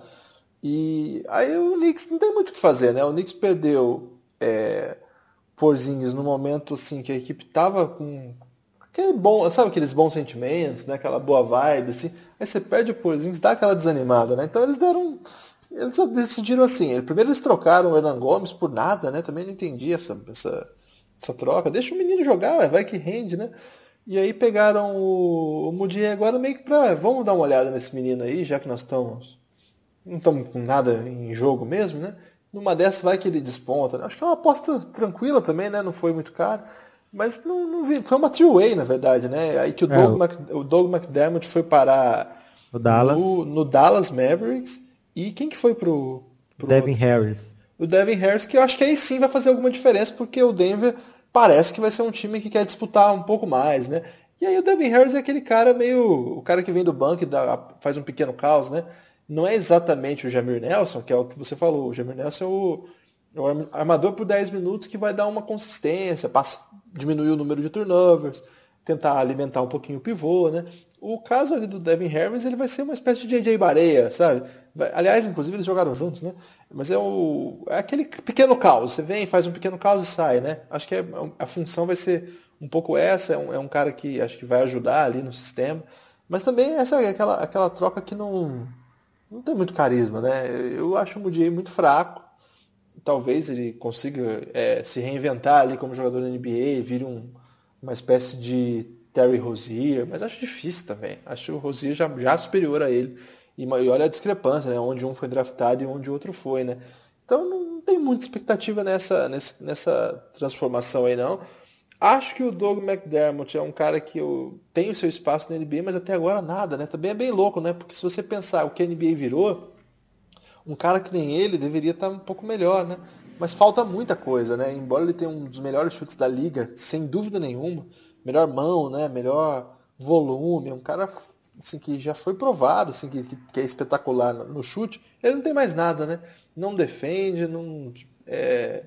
E aí o Knicks não tem muito o que fazer, né? O Knicks perdeu é, Porzingis no momento assim que a equipe tava com aquele bom, sabe aqueles bons sentimentos, né? Aquela boa vibe, assim. Aí você perde o Porzingis, dá aquela desanimada, né? Então eles deram eles decidiram assim. Primeiro eles trocaram o Hernan Gomes por nada, né? Também não entendi essa, essa, essa troca. Deixa o menino jogar, vai que rende, né? E aí pegaram o, o Mudier agora meio que pra. Vamos dar uma olhada nesse menino aí, já que nós estamos. Não estamos com nada em jogo mesmo, né? Numa dessa vai que ele desponta. Acho que é uma aposta tranquila também, né? Não foi muito caro. Mas não, não vi. Foi uma three-way, na verdade, né? Aí que o, é, Doug, Mac, o Doug McDermott foi parar o Dallas. No, no, Dallas Mavericks. E quem que foi pro. pro Devin outro? Harris. O Devin Harris, que eu acho que aí sim vai fazer alguma diferença, porque o Denver parece que vai ser um time que quer disputar um pouco mais, né? E aí o Devin Harris é aquele cara meio. o cara que vem do banco e dá, faz um pequeno caos, né? Não é exatamente o Jamir Nelson, que é o que você falou. O Jamir Nelson é o, é o armador por 10 minutos que vai dar uma consistência, passa, diminuir o número de turnovers, tentar alimentar um pouquinho o pivô, né? O caso ali do Devin Harris, ele vai ser uma espécie de JJ Bareia, sabe? Vai, aliás, inclusive eles jogaram juntos, né? Mas é, o, é aquele pequeno caos. Você vem, faz um pequeno caos e sai, né? Acho que é, a função vai ser um pouco essa. É um, é um cara que acho que vai ajudar ali no sistema. Mas também essa é aquela, aquela troca que não, não tem muito carisma, né? Eu acho o Mudiay muito fraco. Talvez ele consiga é, se reinventar ali como jogador da NBA, vire um, uma espécie de Terry Rozier, mas acho difícil também. Acho o Rozier já, já superior a ele. E, e, olha a discrepância, né? Onde um foi draftado e onde o outro foi, né? Então não tem muita expectativa nessa, nessa, nessa transformação aí, não. Acho que o Doug McDermott é um cara que eu tenho seu espaço na NBA, mas até agora nada, né? Também é bem louco, né? Porque se você pensar o que a NBA virou, um cara que nem ele deveria estar um pouco melhor, né? Mas falta muita coisa, né? Embora ele tenha um dos melhores chutes da liga, sem dúvida nenhuma, melhor mão, né? Melhor volume, um cara assim, que já foi provado, assim, que, que é espetacular no chute, ele não tem mais nada, né? Não defende, não é,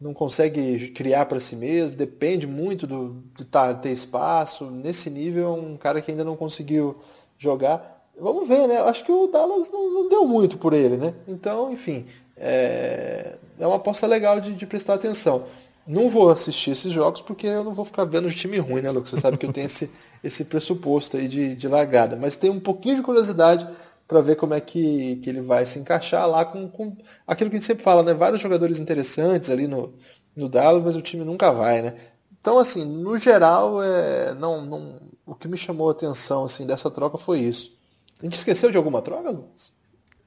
não consegue criar para si mesmo, depende muito do, de tá, ter espaço. Nesse nível, é um cara que ainda não conseguiu jogar. Vamos ver, né? Acho que o Dallas não, não deu muito por ele, né? Então, enfim, é, é uma aposta legal de, de, prestar atenção. Não vou assistir esses jogos porque eu não vou ficar vendo de time ruim, né, Lucas? Você sabe que eu tenho esse, esse pressuposto aí de, de largada. Mas tem um pouquinho de curiosidade para ver como é que, que ele vai se encaixar lá com, com aquilo que a gente sempre fala, né? Vários jogadores interessantes ali no, no Dallas, mas o time nunca vai, né? Então, assim, no geral, é, não, não, o que me chamou a atenção assim, dessa troca foi isso. A gente esqueceu de alguma troca, Lucas?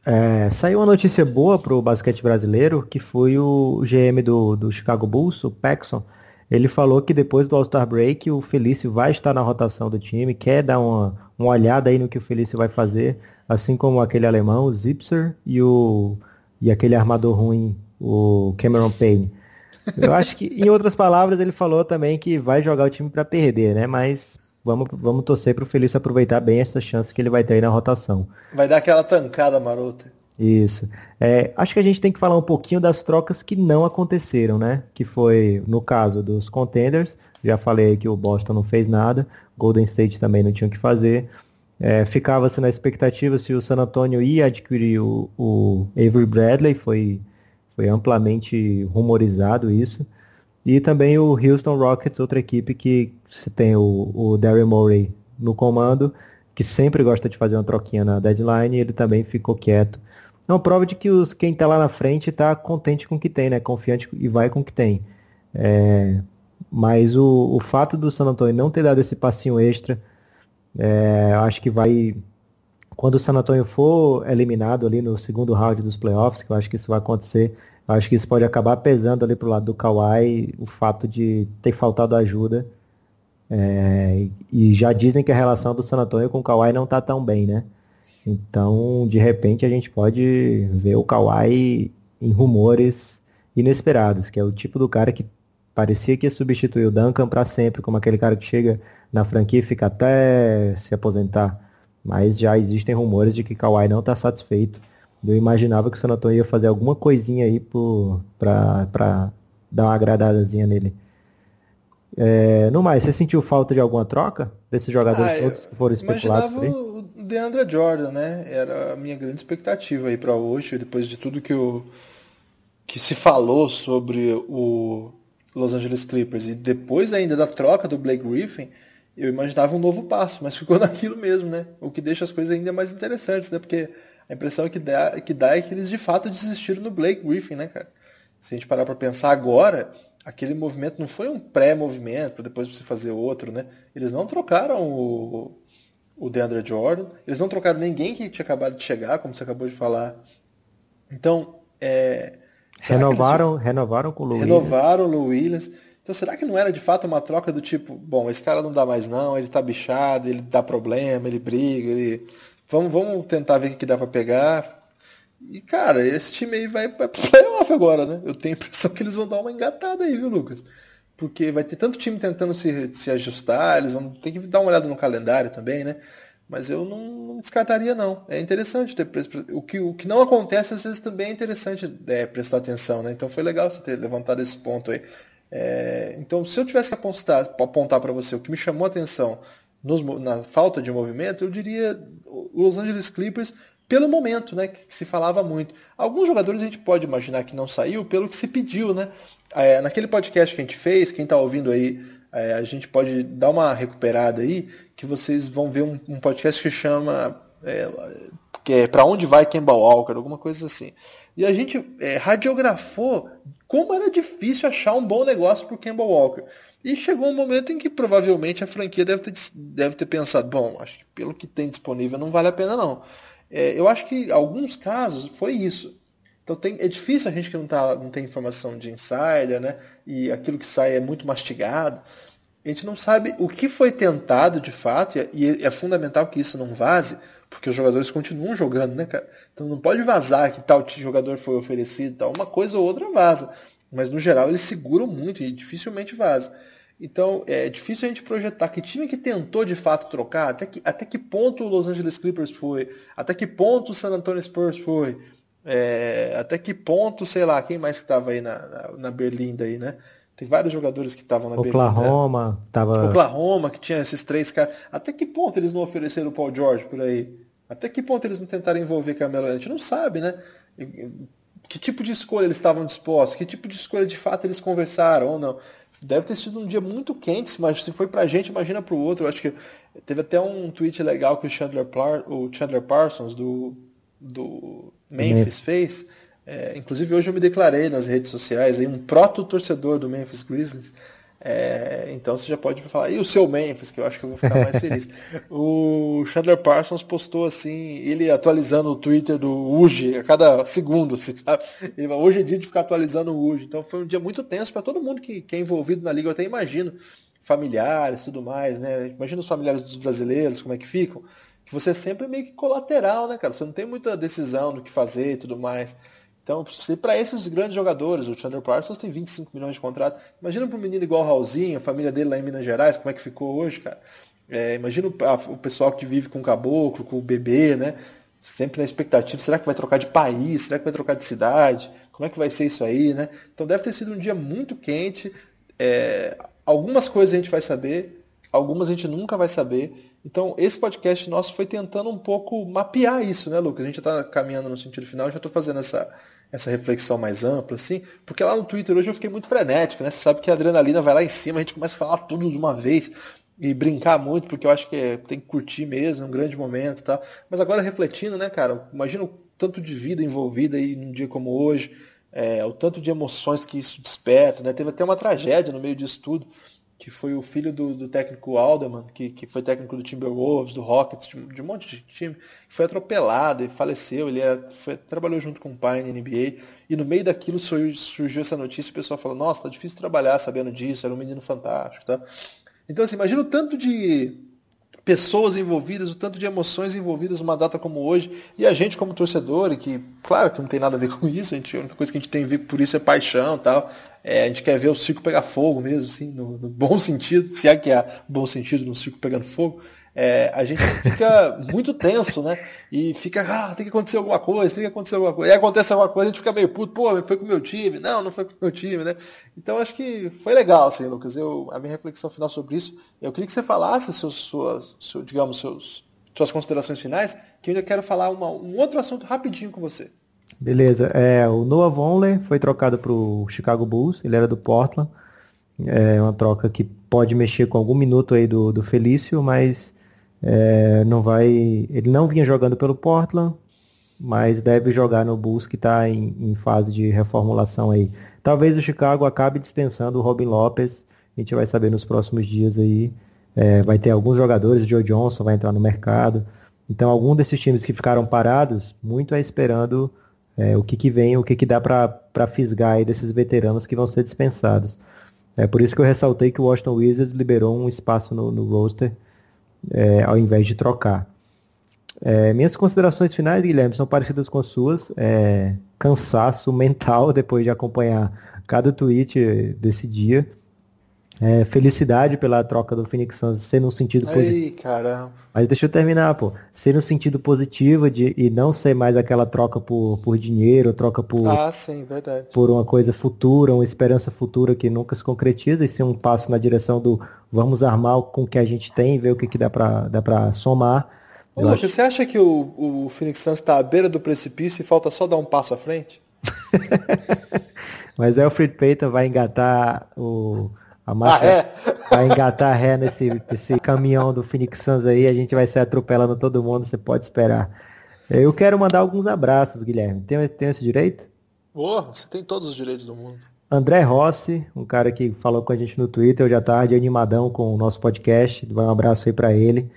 É, saiu uma notícia boa para o basquete brasileiro, que foi o GM do, do Chicago Bulls, o Paxson. Ele falou que depois do All-Star Break o Felício vai estar na rotação do time, quer dar uma, uma olhada aí no que o Felício vai fazer assim como aquele alemão, o Zipser, e, o, e aquele armador ruim, o Cameron Payne. Eu acho que, em outras palavras, ele falou também que vai jogar o time para perder, né? Mas vamos, vamos torcer para o Felício aproveitar bem essa chance que ele vai ter aí na rotação. Vai dar aquela tancada marota. Isso. É, acho que a gente tem que falar um pouquinho das trocas que não aconteceram, né? Que foi no caso dos contenders. Já falei que o Boston não fez nada. Golden State também não tinha o que fazer. É, Ficava-se na expectativa se o San Antonio ia adquirir o, o Avery Bradley, foi, foi amplamente rumorizado isso. E também o Houston Rockets, outra equipe que tem o, o Daryl Morey no comando, que sempre gosta de fazer uma troquinha na deadline, e ele também ficou quieto. Uma prova de que os, quem está lá na frente está contente com o que tem, né? Confiante e vai com o que tem. É, mas o, o fato do San Antonio não ter dado esse passinho extra, é, acho que vai. Quando o San Antonio for eliminado ali no segundo round dos playoffs, que eu acho que isso vai acontecer, eu acho que isso pode acabar pesando ali pro lado do Kawhi o fato de ter faltado ajuda. É, e já dizem que a relação do San Antonio com o Kawhi não tá tão bem, né? Então, de repente, a gente pode ver o Kawhi em rumores inesperados, que é o tipo do cara que parecia que ia substituir o Duncan para sempre, como aquele cara que chega na franquia e fica até se aposentar. Mas já existem rumores de que Kawhi não está satisfeito. Eu imaginava que o San Antonio ia fazer alguma coisinha aí para dar uma agradadazinha nele. É, no mais, você sentiu falta de alguma troca desses jogadores ah, todos que foram especulados? Imaginava o DeAndre Jordan, né? Era a minha grande expectativa aí para hoje, depois de tudo que, eu, que se falou sobre o Los Angeles Clippers e depois ainda da troca do Blake Griffin, eu imaginava um novo passo, mas ficou naquilo mesmo, né? O que deixa as coisas ainda mais interessantes, né? Porque a impressão que dá, que dá é que eles de fato desistiram no Blake Griffin, né, cara? Se a gente parar para pensar agora, aquele movimento não foi um pré-movimento, depois você fazer outro, né? Eles não trocaram o, o DeAndre Jordan, eles não trocaram ninguém que tinha acabado de chegar, como você acabou de falar. Então, é, renovaram, renovaram com o Lou Renovaram o Lou Williams. Então será que não era de fato uma troca do tipo, bom, esse cara não dá mais não, ele tá bichado, ele dá problema, ele briga, ele. Vamos, vamos tentar ver o que dá para pegar. E, cara, esse time aí vai, vai pro playoff agora, né? Eu tenho a impressão que eles vão dar uma engatada aí, viu, Lucas? Porque vai ter tanto time tentando se, se ajustar, eles vão ter que dar uma olhada no calendário também, né? Mas eu não, não descartaria, não. É interessante ter o que, o que não acontece, às vezes também é interessante é, prestar atenção, né? Então foi legal você ter levantado esse ponto aí. É, então, se eu tivesse que apontar, apontar para você o que me chamou a atenção nos, na falta de movimento, eu diria os Los Angeles Clippers pelo momento, né, que se falava muito. Alguns jogadores a gente pode imaginar que não saiu pelo que se pediu, né? É, naquele podcast que a gente fez, quem está ouvindo aí, é, a gente pode dar uma recuperada aí, que vocês vão ver um, um podcast que chama é, que é para onde vai Kemba Walker, alguma coisa assim. E a gente é, radiografou como era difícil achar um bom negócio para o Kemba Walker. E chegou um momento em que provavelmente a franquia deve ter, deve ter pensado, bom, acho que pelo que tem disponível não vale a pena não. É, eu acho que em alguns casos foi isso. Então tem, é difícil a gente que não, tá, não tem informação de insider, né? E aquilo que sai é muito mastigado. A gente não sabe o que foi tentado de fato, e é, é fundamental que isso não vaze, porque os jogadores continuam jogando, né, cara? Então não pode vazar que tal jogador foi oferecido, tal. Uma coisa ou outra vaza. Mas no geral eles seguram muito e dificilmente vaza. Então é difícil a gente projetar que time que tentou de fato trocar, até que, até que ponto o Los Angeles Clippers foi, até que ponto o San Antonio Spurs foi, é, até que ponto, sei lá, quem mais que estava aí na, na, na Berlim daí, né? Tem vários jogadores que estavam na Oklahoma, Berlim, né? tava... Oklahoma, que tinha esses três caras. Até que ponto eles não ofereceram o Paul George por aí? Até que ponto eles não tentaram envolver Carmelo? A gente não sabe, né? Que tipo de escolha eles estavam dispostos? Que tipo de escolha de fato eles conversaram ou não? Deve ter sido um dia muito quente, mas se foi pra gente, imagina pro outro. Eu acho que teve até um tweet legal que o Chandler, o Chandler Parsons do, do Memphis fez é, inclusive hoje eu me declarei nas redes sociais aí um proto-torcedor do Memphis Grizzlies. É, então você já pode falar, e o seu Memphis, que eu acho que eu vou ficar mais feliz. o Chandler Parsons postou assim, ele atualizando o Twitter do UG a cada segundo, assim, sabe? Ele, hoje é dia de ficar atualizando o UG. Então foi um dia muito tenso para todo mundo que, que é envolvido na liga, eu até imagino, familiares tudo mais, né? Imagina os familiares dos brasileiros, como é que ficam. Que você é sempre meio que colateral, né, cara? Você não tem muita decisão do que fazer e tudo mais. Então, se para esses grandes jogadores, o Chandler Parsons tem 25 milhões de contrato, imagina para um menino igual o Raulzinho, a família dele lá em Minas Gerais, como é que ficou hoje, cara. É, imagina o, o, pessoal que vive com o caboclo, com o bebê, né? Sempre na expectativa, será que vai trocar de país? Será que vai trocar de cidade? Como é que vai ser isso aí, né? Então deve ter sido um dia muito quente. É, algumas coisas a gente vai saber, algumas a gente nunca vai saber. Então, esse podcast nosso foi tentando um pouco mapear isso, né, Lucas? A gente está caminhando no sentido final, já estou fazendo essa, essa reflexão mais ampla, assim, porque lá no Twitter hoje eu fiquei muito frenético, né? Você sabe que a adrenalina vai lá em cima, a gente começa a falar tudo de uma vez e brincar muito, porque eu acho que é, tem que curtir mesmo, é um grande momento e tal. Mas agora refletindo, né, cara, imagina o tanto de vida envolvida aí num dia como hoje, é, o tanto de emoções que isso desperta, né? Teve até uma tragédia no meio disso tudo que foi o filho do, do técnico Alderman, que, que foi técnico do Timberwolves, do Rockets, de, de um monte de time, foi atropelado e faleceu. Ele é, foi, trabalhou junto com o pai na NBA. E no meio daquilo surgiu, surgiu essa notícia e o pessoal falou: Nossa, tá difícil trabalhar sabendo disso, era um menino fantástico. Tá? Então, assim, imagina o tanto de pessoas envolvidas, o tanto de emoções envolvidas numa data como hoje, e a gente como torcedor, e que, claro que não tem nada a ver com isso, a, gente, a única coisa que a gente tem a ver por isso é paixão tal, é, a gente quer ver o circo pegar fogo mesmo, assim, no, no bom sentido, se é que há bom sentido no circo pegando fogo, é, a gente fica muito tenso, né? E fica, ah, tem que acontecer alguma coisa, tem que acontecer alguma coisa. E acontece alguma coisa, a gente fica meio puto, pô, foi com o meu time. Não, não foi com o meu time, né? Então acho que foi legal, assim, Lucas. Eu, a minha reflexão final sobre isso, eu queria que você falasse seus, suas, seu, digamos, seus, suas considerações finais, que eu ainda quero falar uma, um outro assunto rapidinho com você. Beleza. É, o Noah Vonleh foi trocado para o Chicago Bulls, ele era do Portland. É uma troca que pode mexer com algum minuto aí do, do Felício, mas é, não vai. Ele não vinha jogando pelo Portland, mas deve jogar no Bulls que está em, em, fase de reformulação aí. Talvez o Chicago acabe dispensando o Robin Lopes. A gente vai saber nos próximos dias aí. É, vai ter alguns jogadores, o Joe Johnson vai entrar no mercado. Então, algum desses times que ficaram parados, muito é esperando é, o que, que vem, o que, que dá para fisgar aí desses veteranos que vão ser dispensados. É por isso que eu ressaltei que o Washington Wizards liberou um espaço no, no roster é, ao invés de trocar. É, minhas considerações finais, Guilherme, são parecidas com as suas. É, cansaço mental depois de acompanhar cada tweet desse dia. É, felicidade pela troca do Phoenix Suns ser no sentido positivo. caramba. Mas deixa eu terminar, pô. Ser no sentido positivo de, e não ser mais aquela troca por, por dinheiro, troca por. Ah, sim, verdade. Por uma coisa futura, uma esperança futura que nunca se concretiza e ser um passo na direção do vamos armar com o que a gente tem, ver o que, que dá para dá pra somar. Ô, Lucas, acho... você acha que o, o Phoenix Suns está à beira do precipício e falta só dar um passo à frente? Mas Alfred Payton vai engatar o a marca ah, é? vai engatar ré nesse, nesse caminhão do Phoenix Suns aí, a gente vai ser atropelando todo mundo, você pode esperar. Eu quero mandar alguns abraços, Guilherme. Tem, tem esse direito? Boa, você tem todos os direitos do mundo. André Rossi, um cara que falou com a gente no Twitter hoje à tarde, animadão com o nosso podcast. Vai um abraço aí para ele.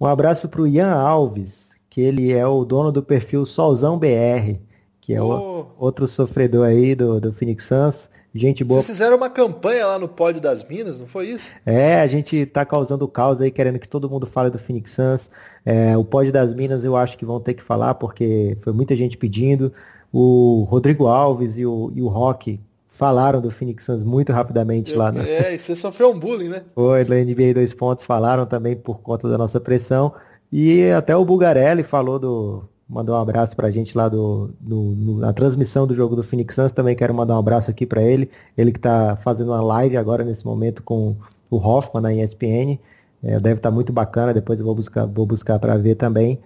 Um abraço para o Ian Alves, que ele é o dono do perfil Solzão BR, que é oh. o, outro sofredor aí do, do Phoenix Suns. Gente boa. Vocês fizeram uma campanha lá no Pódio das Minas, não foi isso? É, a gente tá causando caos aí, querendo que todo mundo fale do Phoenix Suns. É, o Pódio das Minas eu acho que vão ter que falar, porque foi muita gente pedindo. O Rodrigo Alves e o, e o Rock falaram do Phoenix Suns muito rapidamente eu, lá. Né? É, e você sofreu um bullying, né? Foi, na NBA 2 pontos falaram também por conta da nossa pressão. E até o Bugarelli falou do, mandou um abraço pra gente lá do, do na transmissão do jogo do Phoenix Suns. Também quero mandar um abraço aqui para ele. Ele que está fazendo uma live agora nesse momento com o Hoffman na ESPN. É, deve estar tá muito bacana, depois eu vou buscar, vou buscar para ver também.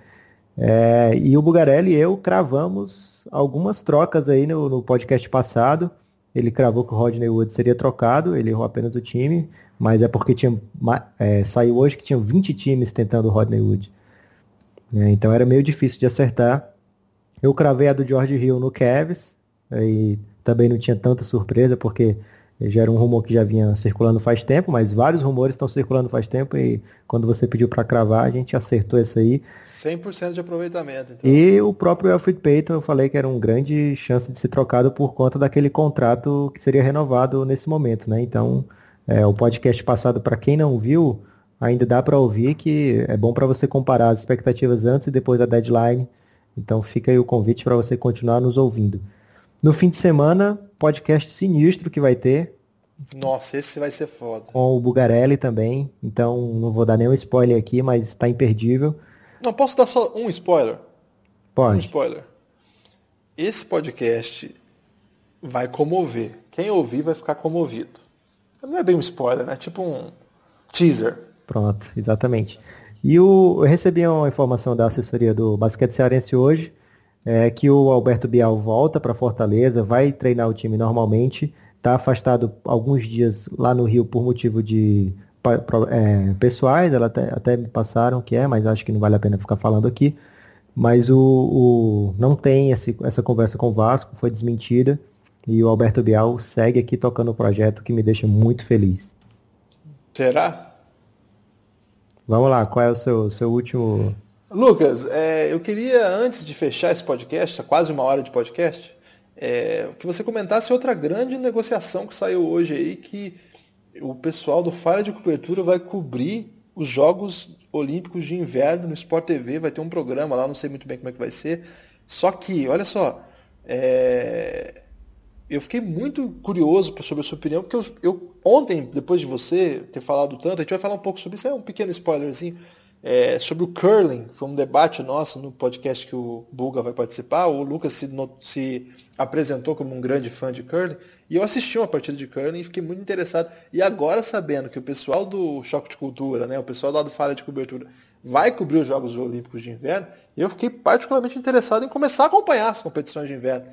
É, e o Bugarelli e eu cravamos algumas trocas aí no, no podcast passado. Ele cravou que o Rodney Wood seria trocado, ele errou apenas o time, mas é porque tinha, é, saiu hoje que tinham 20 times tentando o Rodney Wood. Né? Então era meio difícil de acertar. Eu cravei a do George Hill no Cavs, e também não tinha tanta surpresa, porque já era um rumor que já vinha circulando faz tempo, mas vários rumores estão circulando faz tempo e quando você pediu para cravar, a gente acertou essa aí. 100% de aproveitamento. Então. E o próprio Alfred Payton, eu falei que era uma grande chance de ser trocado por conta daquele contrato que seria renovado nesse momento, né? Então, é, o podcast passado, para quem não viu, ainda dá para ouvir que é bom para você comparar as expectativas antes e depois da deadline. Então fica aí o convite para você continuar nos ouvindo. No fim de semana, podcast sinistro que vai ter. Nossa, esse vai ser foda. Com o Bugarelli também. Então não vou dar nenhum spoiler aqui, mas está imperdível. Não, posso dar só um spoiler? Pode. Um spoiler. Esse podcast vai comover. Quem ouvir vai ficar comovido. Não é bem um spoiler, né? Tipo um teaser. Pronto, exatamente. E o, eu recebi uma informação da assessoria do basquete cearense hoje, é, que o Alberto Bial volta para Fortaleza, vai treinar o time normalmente, está afastado alguns dias lá no Rio por motivo de é, pessoais, ela até, até me passaram que é, mas acho que não vale a pena ficar falando aqui. Mas o, o não tem esse, essa conversa com o Vasco, foi desmentida. E o Alberto Bial segue aqui tocando o projeto, que me deixa muito feliz. Será? Vamos lá, qual é o seu, seu último. Lucas, é, eu queria, antes de fechar esse podcast, quase uma hora de podcast, é, que você comentasse outra grande negociação que saiu hoje aí, que o pessoal do Falha de Cobertura vai cobrir os Jogos Olímpicos de Inverno no Sport TV, vai ter um programa lá, não sei muito bem como é que vai ser. Só que, olha só, é, eu fiquei muito curioso sobre a sua opinião, porque eu, eu, ontem, depois de você ter falado tanto, a gente vai falar um pouco sobre isso, é um pequeno spoilerzinho, é, sobre o curling, foi um debate nosso no podcast que o Bulga vai participar, o Lucas se, no, se apresentou como um grande fã de curling, e eu assisti uma partida de curling e fiquei muito interessado. E agora sabendo que o pessoal do Choque de Cultura, né, o pessoal lá do Falha de Cobertura, vai cobrir os Jogos Olímpicos de Inverno, eu fiquei particularmente interessado em começar a acompanhar as competições de inverno.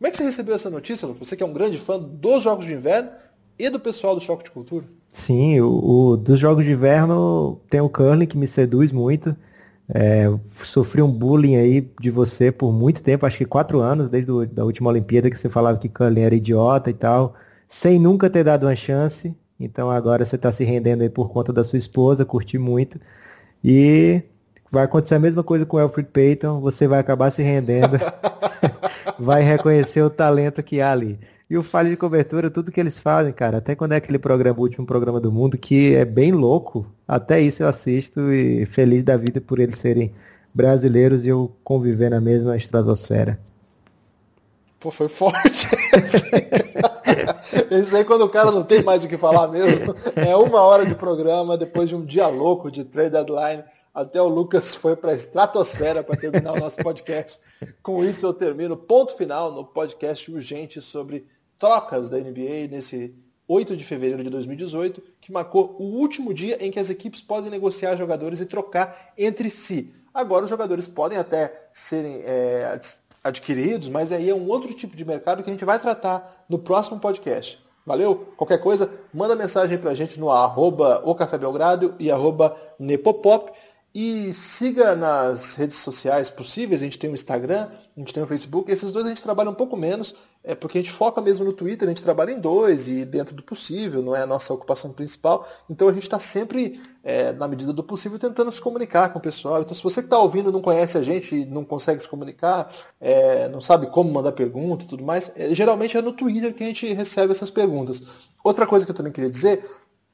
Como é que você recebeu essa notícia, Lucas? Você que é um grande fã dos Jogos de Inverno e do pessoal do Choque de Cultura? Sim, o, o dos jogos de inverno tem o curling que me seduz muito. É, sofri um bullying aí de você por muito tempo, acho que quatro anos, desde a da última Olimpíada, que você falava que curling era idiota e tal, sem nunca ter dado uma chance. Então agora você está se rendendo aí por conta da sua esposa, curti muito. E vai acontecer a mesma coisa com o Alfred Payton, você vai acabar se rendendo, vai reconhecer o talento que há ali. E o Falha de Cobertura, tudo que eles fazem, cara, até quando é aquele programa, o último programa do mundo, que é bem louco, até isso eu assisto e feliz da vida por eles serem brasileiros e eu conviver na mesma estratosfera. Pô, foi forte. Isso aí quando o cara não tem mais o que falar mesmo. É uma hora de programa, depois de um dia louco de trade deadline. Até o Lucas foi para a estratosfera para terminar o nosso podcast. Com isso eu termino. Ponto final no podcast urgente sobre trocas da NBA nesse 8 de fevereiro de 2018, que marcou o último dia em que as equipes podem negociar jogadores e trocar entre si. Agora os jogadores podem até serem é, adquiridos, mas aí é um outro tipo de mercado que a gente vai tratar no próximo podcast. Valeu? Qualquer coisa, manda mensagem pra gente no arroba o Café Belgrado e arroba Nepopop. E siga nas redes sociais possíveis, a gente tem o Instagram, a gente tem o Facebook, esses dois a gente trabalha um pouco menos, é porque a gente foca mesmo no Twitter, a gente trabalha em dois e dentro do possível, não é a nossa ocupação principal, então a gente está sempre, é, na medida do possível, tentando se comunicar com o pessoal. Então se você que está ouvindo não conhece a gente não consegue se comunicar, é, não sabe como mandar pergunta e tudo mais, é, geralmente é no Twitter que a gente recebe essas perguntas. Outra coisa que eu também queria dizer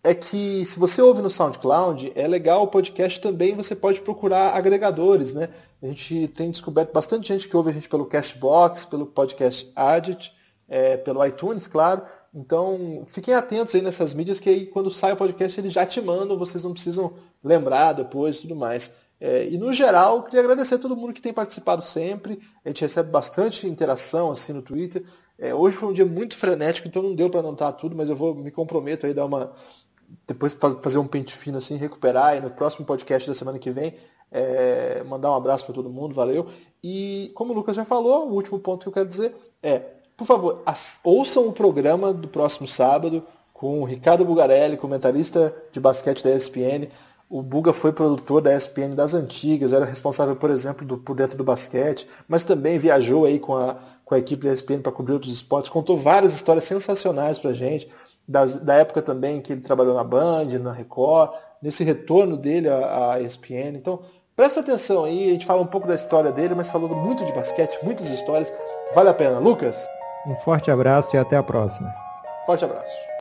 é que se você ouve no SoundCloud, é legal o podcast também, você pode procurar agregadores, né? A gente tem descoberto bastante gente que ouve a gente pelo Castbox, pelo Podcast Addict, é, pelo iTunes, claro. Então, fiquem atentos aí nessas mídias que aí quando sai o podcast eles já te mandam, vocês não precisam lembrar depois e tudo mais. É, e no geral, queria agradecer a todo mundo que tem participado sempre. A gente recebe bastante interação assim no Twitter. É, hoje foi um dia muito frenético, então não deu para anotar tudo, mas eu vou me comprometo aí a dar uma depois fazer um pente fino assim, recuperar e no próximo podcast da semana que vem é, mandar um abraço para todo mundo, valeu. E como o Lucas já falou, o último ponto que eu quero dizer é, por favor, as, ouçam o programa do próximo sábado com o Ricardo Bugarelli, comentarista de basquete da ESPN. O Buga foi produtor da ESPN das antigas, era responsável, por exemplo, do, por dentro do basquete, mas também viajou aí com a, com a equipe da ESPN para cobrir outros esportes, contou várias histórias sensacionais para gente das, da época também que ele trabalhou na Band, na Record, nesse retorno dele à, à ESPN. Então, presta atenção aí, a gente fala um pouco da história dele, mas falou muito de basquete, muitas histórias. Vale a pena. Lucas? Um forte abraço e até a próxima. Forte abraço.